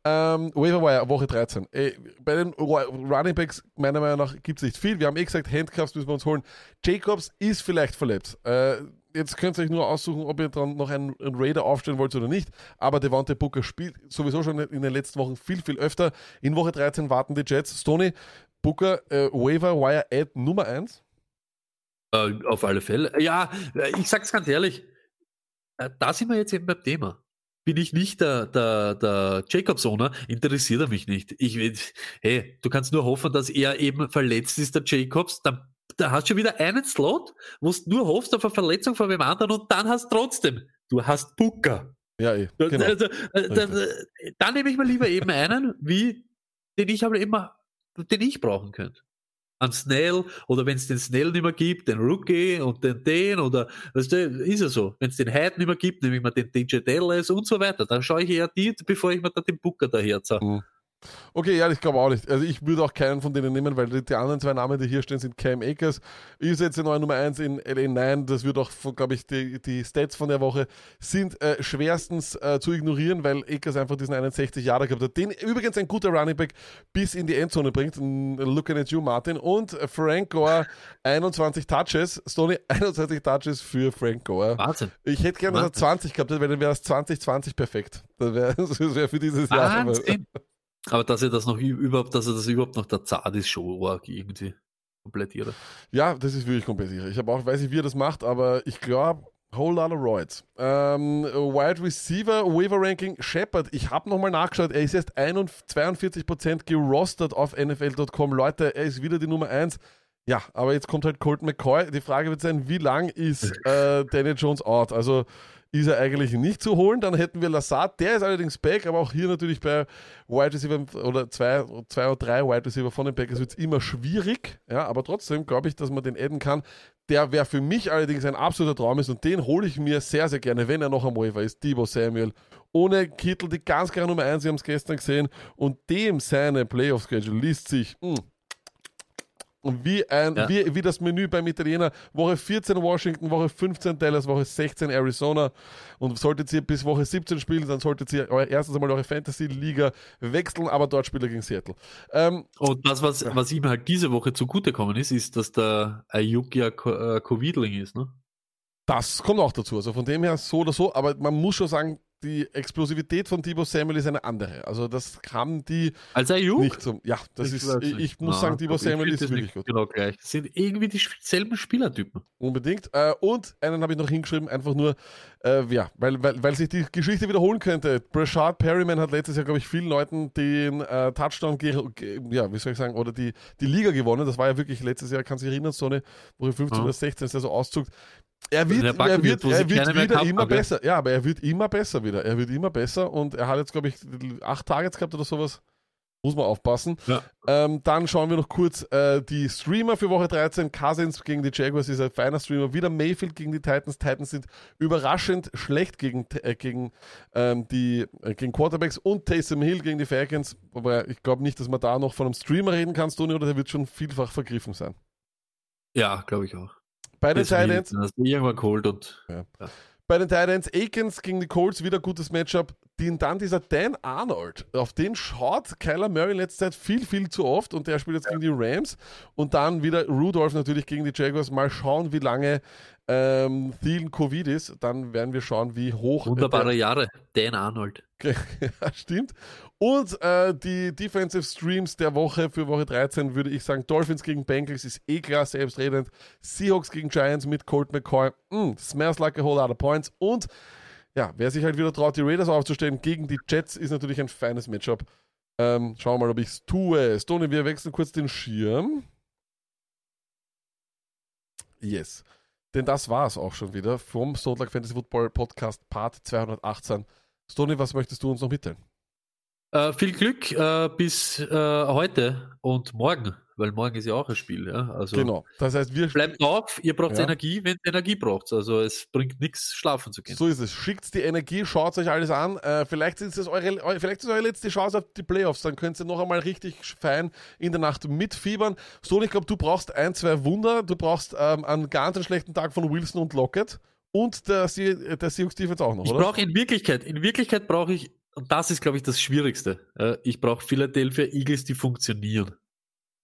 Ähm, Waiver Wire, Woche 13. Ey, bei den Ru- Running Backs, meiner Meinung nach, gibt es nicht viel. Wir haben eh gesagt, Handcuffs müssen wir uns holen. Jacobs ist vielleicht verletzt. Äh, jetzt könnt ihr euch nur aussuchen, ob ihr dann noch einen, einen Raider aufstellen wollt oder nicht. Aber Devante Booker spielt sowieso schon in den letzten Wochen viel, viel öfter. In Woche 13 warten die Jets. Stoney, Booker, äh, Waiver Wire Ad Nummer 1. Äh, auf alle Fälle. Ja, äh, ich sag's ganz ehrlich, äh, da sind wir jetzt eben beim Thema. Bin ich nicht der, der, der Jacobs-Owner, interessiert er mich nicht. Ich hey, du kannst nur hoffen, dass er eben verletzt ist, der Jacobs, dann da hast du schon wieder einen Slot, wo du nur hoffst auf eine Verletzung von wem anderen und dann hast trotzdem, du hast Booker. Ja, eh. Da- Genau. Also, äh, da, da, dann nehme ich mir lieber eben einen, wie den ich aber immer, den ich brauchen könnte. An Snell oder wenn es den Snell nicht mehr gibt, den Rookie und den den oder weißt du, ist ja so. Wenn es den Hyde nicht mehr gibt, nehme ich mir den DJ Dallas und so weiter. Dann schaue ich eher die, bevor ich mir da den Booker daher zahle. Okay, ja, ich glaube auch nicht. Also ich würde auch keinen von denen nehmen, weil die, anderen zwei Namen, die hier stehen, sind Cam Akers. Ich setze neue Nummer 1 in LA 9. Das wird auch, glaube ich, die, die Stats von der Woche sind äh, schwerstens äh, zu ignorieren, weil Akers einfach diesen 61 Jahre gehabt hat. Den übrigens ein guter Running Back bis in die Endzone bringt. Looking at you, Martin. Und Frank Gore 21 Touches. Stoney *laughs* 21 Touches für Frank Gore. Wahnsinn. Ich hätte gerne, dass er Wahnsinn. 20 gehabt hätte, weil dann wäre *laughs* das 2020 perfekt. Das wäre wär für dieses Jahr. Aber- dass er das noch überhaupt, dass er das überhaupt noch der Zart ist, schon arg irgendwie. Komplett irre. Ja, das ist wirklich komplett sicher. Ich habe auch, weiß nicht, wie er das macht, aber ich glaube, whole lot of Roids. Ähm, Wide Receiver, Waiver Ranking, Shepard. Ich habe nochmal nachgeschaut, er ist erst 41 42% gerostert auf NFL.com. Leute, er ist wieder die Nummer 1. Ja, aber jetzt kommt halt Colt McCoy. Die Frage wird sein, wie lang ist *laughs* äh, Daniel Jones out? Also ist er eigentlich nicht zu holen. Dann hätten wir Lassard, der ist allerdings back, aber auch hier natürlich bei Wide Receiver oder zwei, zwei oder drei Wide Receiver von den Packers wird es immer schwierig. Ja, aber trotzdem glaube ich, dass man den adden kann. Der wäre für mich allerdings ein absoluter Traum ist und den hole ich mir sehr, sehr gerne, wenn er noch am Waiver ist. Debo Samuel. Ohne Kittel, die ganz klare Nummer 1, Sie haben es gestern gesehen. Und dem seine Playoff-Schedule liest sich mh, Und wie, ein, Ja. wie, wie das Menü beim Italiener. Woche 14 Washington, Woche 15 Dallas, Woche 16 Arizona. Und solltet ihr bis Woche 17 spielen, dann solltet ihr euer, erstens einmal eure Fantasy-Liga wechseln, aber dort spielt er gegen Seattle. Ähm, Und das, was, was ihm halt diese Woche zugutekommen ist, ist, dass der Ayuk ja äh, Covidling ist, ne? Das kommt auch dazu. Also von dem her so oder so, aber man muss schon sagen, die Explosivität von Debo Samuel ist eine andere. Also das haben die Als Ayuk? nicht zum. Ja, das ist. weiß Ich, ich muss Na, sagen, Debo ich Samuel ist wirklich gut. Genau gleich. Das sind irgendwie dieselben Spielertypen. Unbedingt. Äh, und einen habe ich noch hingeschrieben, einfach nur, äh, ja, weil, weil, weil sich die Geschichte wiederholen könnte. Brashard Perryman hat letztes Jahr, glaube ich, vielen Leuten den äh, Touchdown, ja, wie soll ich sagen, oder die, die Liga gewonnen. Das war ja wirklich letztes Jahr, kann sich erinnern, so eine Woche 15 Ja. oder 16 ist der so Auszug. Er wird, er wird, er wird wieder immer haben, ja. besser. Ja, aber er wird immer besser wieder. Er wird immer besser und er hat jetzt, glaube ich, acht Targets gehabt oder sowas. Muss man aufpassen. Ja. Ähm, dann schauen wir noch kurz äh, die Streamer für Woche 13. Cousins gegen die Jaguars ist ein feiner Streamer. Wieder Mayfield gegen die Titans. Titans sind überraschend schlecht gegen, äh, gegen, ähm, die, äh, gegen Quarterbacks und Taysom Hill gegen die Falcons. Aber ich glaube nicht, dass man da noch von einem Streamer reden kann, Tony, oder der wird schon vielfach vergriffen sein. Ja, glaube ich auch. Bei den Titans irgendwann geholt und Bei den Titans, Akins gegen die Colts, wieder gutes Matchup. Den, dann dieser Dan Arnold, auf den schaut Kyler Murray in letzter Zeit viel, viel zu oft und der spielt jetzt gegen die Rams. Und dann wieder Rudolph natürlich gegen die Jaguars. Mal schauen, wie lange ähm, Thielen Covid ist. Dann werden wir schauen, wie hoch. wunderbare Jahre. Dan Arnold. *laughs* ja, stimmt. Und äh, die Defensive Streams der Woche für Woche 13 würde ich sagen, Dolphins gegen Bengals ist eh klar, selbstredend. Seahawks gegen Giants mit Colt McCoy. Mm, smells like a whole lot of points. Und ja, wer sich halt wieder traut, die Raiders aufzustellen gegen die Jets, ist natürlich ein feines Matchup. Ähm, schauen wir mal, ob ich es tue. Stoney, wir wechseln kurz den Schirm. Yes. Denn das war es auch schon wieder vom Stone Fantasy Football Podcast Part 218. Stoney, was möchtest du uns noch mitteilen? Äh, viel Glück äh, bis äh, heute und morgen, weil morgen ist ja auch ein Spiel. Ja? Also Genau. Das heißt, wir bleibt auf, ihr braucht Ja. Energie, wenn ihr Energie braucht. Also es bringt nichts, schlafen zu gehen. So ist es. Schickt die Energie, schaut euch alles an. Äh, vielleicht, ist es eure, eu- vielleicht ist eure letzte Chance auf die Playoffs. Dann könnt ihr noch einmal richtig fein in der Nacht mitfiebern. So, ich glaube, du brauchst ein, zwei Wunder. Du brauchst ähm, einen ganz schlechten Tag von Wilson und Lockett. Und der, der Seahawks Defense auch noch, Ich oder? brauche in Wirklichkeit, in Wirklichkeit brauche ich, und das ist, glaube ich, das Schwierigste. Ich brauche Philadelphia Eagles, die funktionieren.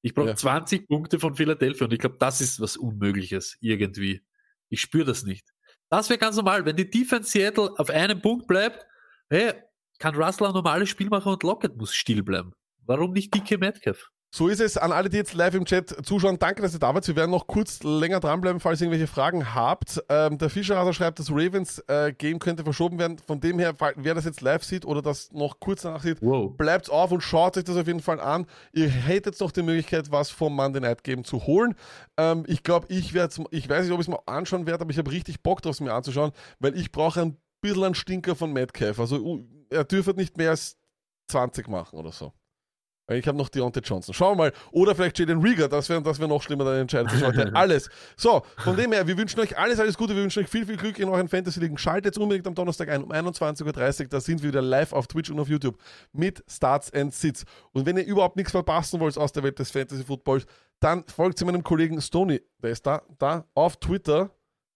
Ich brauche Ja. 20 Punkte von Philadelphia und ich glaube, das ist was Unmögliches irgendwie. Ich spüre das nicht. Das wäre ganz normal. Wenn die Defense Seattle auf einem Punkt bleibt, hey, kann Russell ein normales Spiel machen und Lockett muss still bleiben. Warum nicht dicke Metcalf? So ist es. An alle, die jetzt live im Chat zuschauen, danke, dass ihr da wart. Wir werden noch kurz länger dranbleiben, falls ihr irgendwelche Fragen habt. Ähm, der Fischerraser schreibt, das Ravens-Game könnte verschoben werden. Von dem her, wer das jetzt live sieht oder das noch kurz danach sieht, Wow. bleibt auf und schaut euch das auf jeden Fall an. Ihr hättet noch die Möglichkeit, was vom Monday Night Game zu holen. Ähm, ich glaube, ich werde ich weiß nicht, ob ich es mal anschauen werde, aber ich habe richtig Bock drauf, es mir anzuschauen, weil ich brauche ein bisschen einen Stinker von Metcalf. Also uh, er dürfte nicht mehr als 20 machen oder so. Ich habe noch Deontay Johnson. Schauen wir mal. Oder vielleicht Jaden Rieger. Das wäre das wär noch schlimmer, dann entscheidet sich *laughs* heute alles. So, von dem her, wir wünschen euch alles, alles Gute. Wir wünschen euch viel, viel Glück in euren Fantasy-Ligen. Schaltet jetzt unbedingt am Donnerstag ein um 21.30 Uhr. Da sind wir wieder live auf Twitch und auf YouTube mit Starts and Sits. Und wenn ihr überhaupt nichts verpassen wollt aus der Welt des Fantasy-Footballs, dann folgt zu meinem Kollegen Stony. Der ist da, da auf Twitter.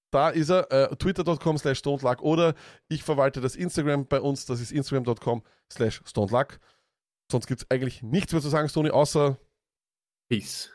Da ist er, äh, twitter.com slash stonedluck oder ich verwalte das Instagram bei uns, das ist instagram.com slash stonedluck. Sonst gibt es eigentlich nichts mehr zu sagen, Stoney, außer Peace.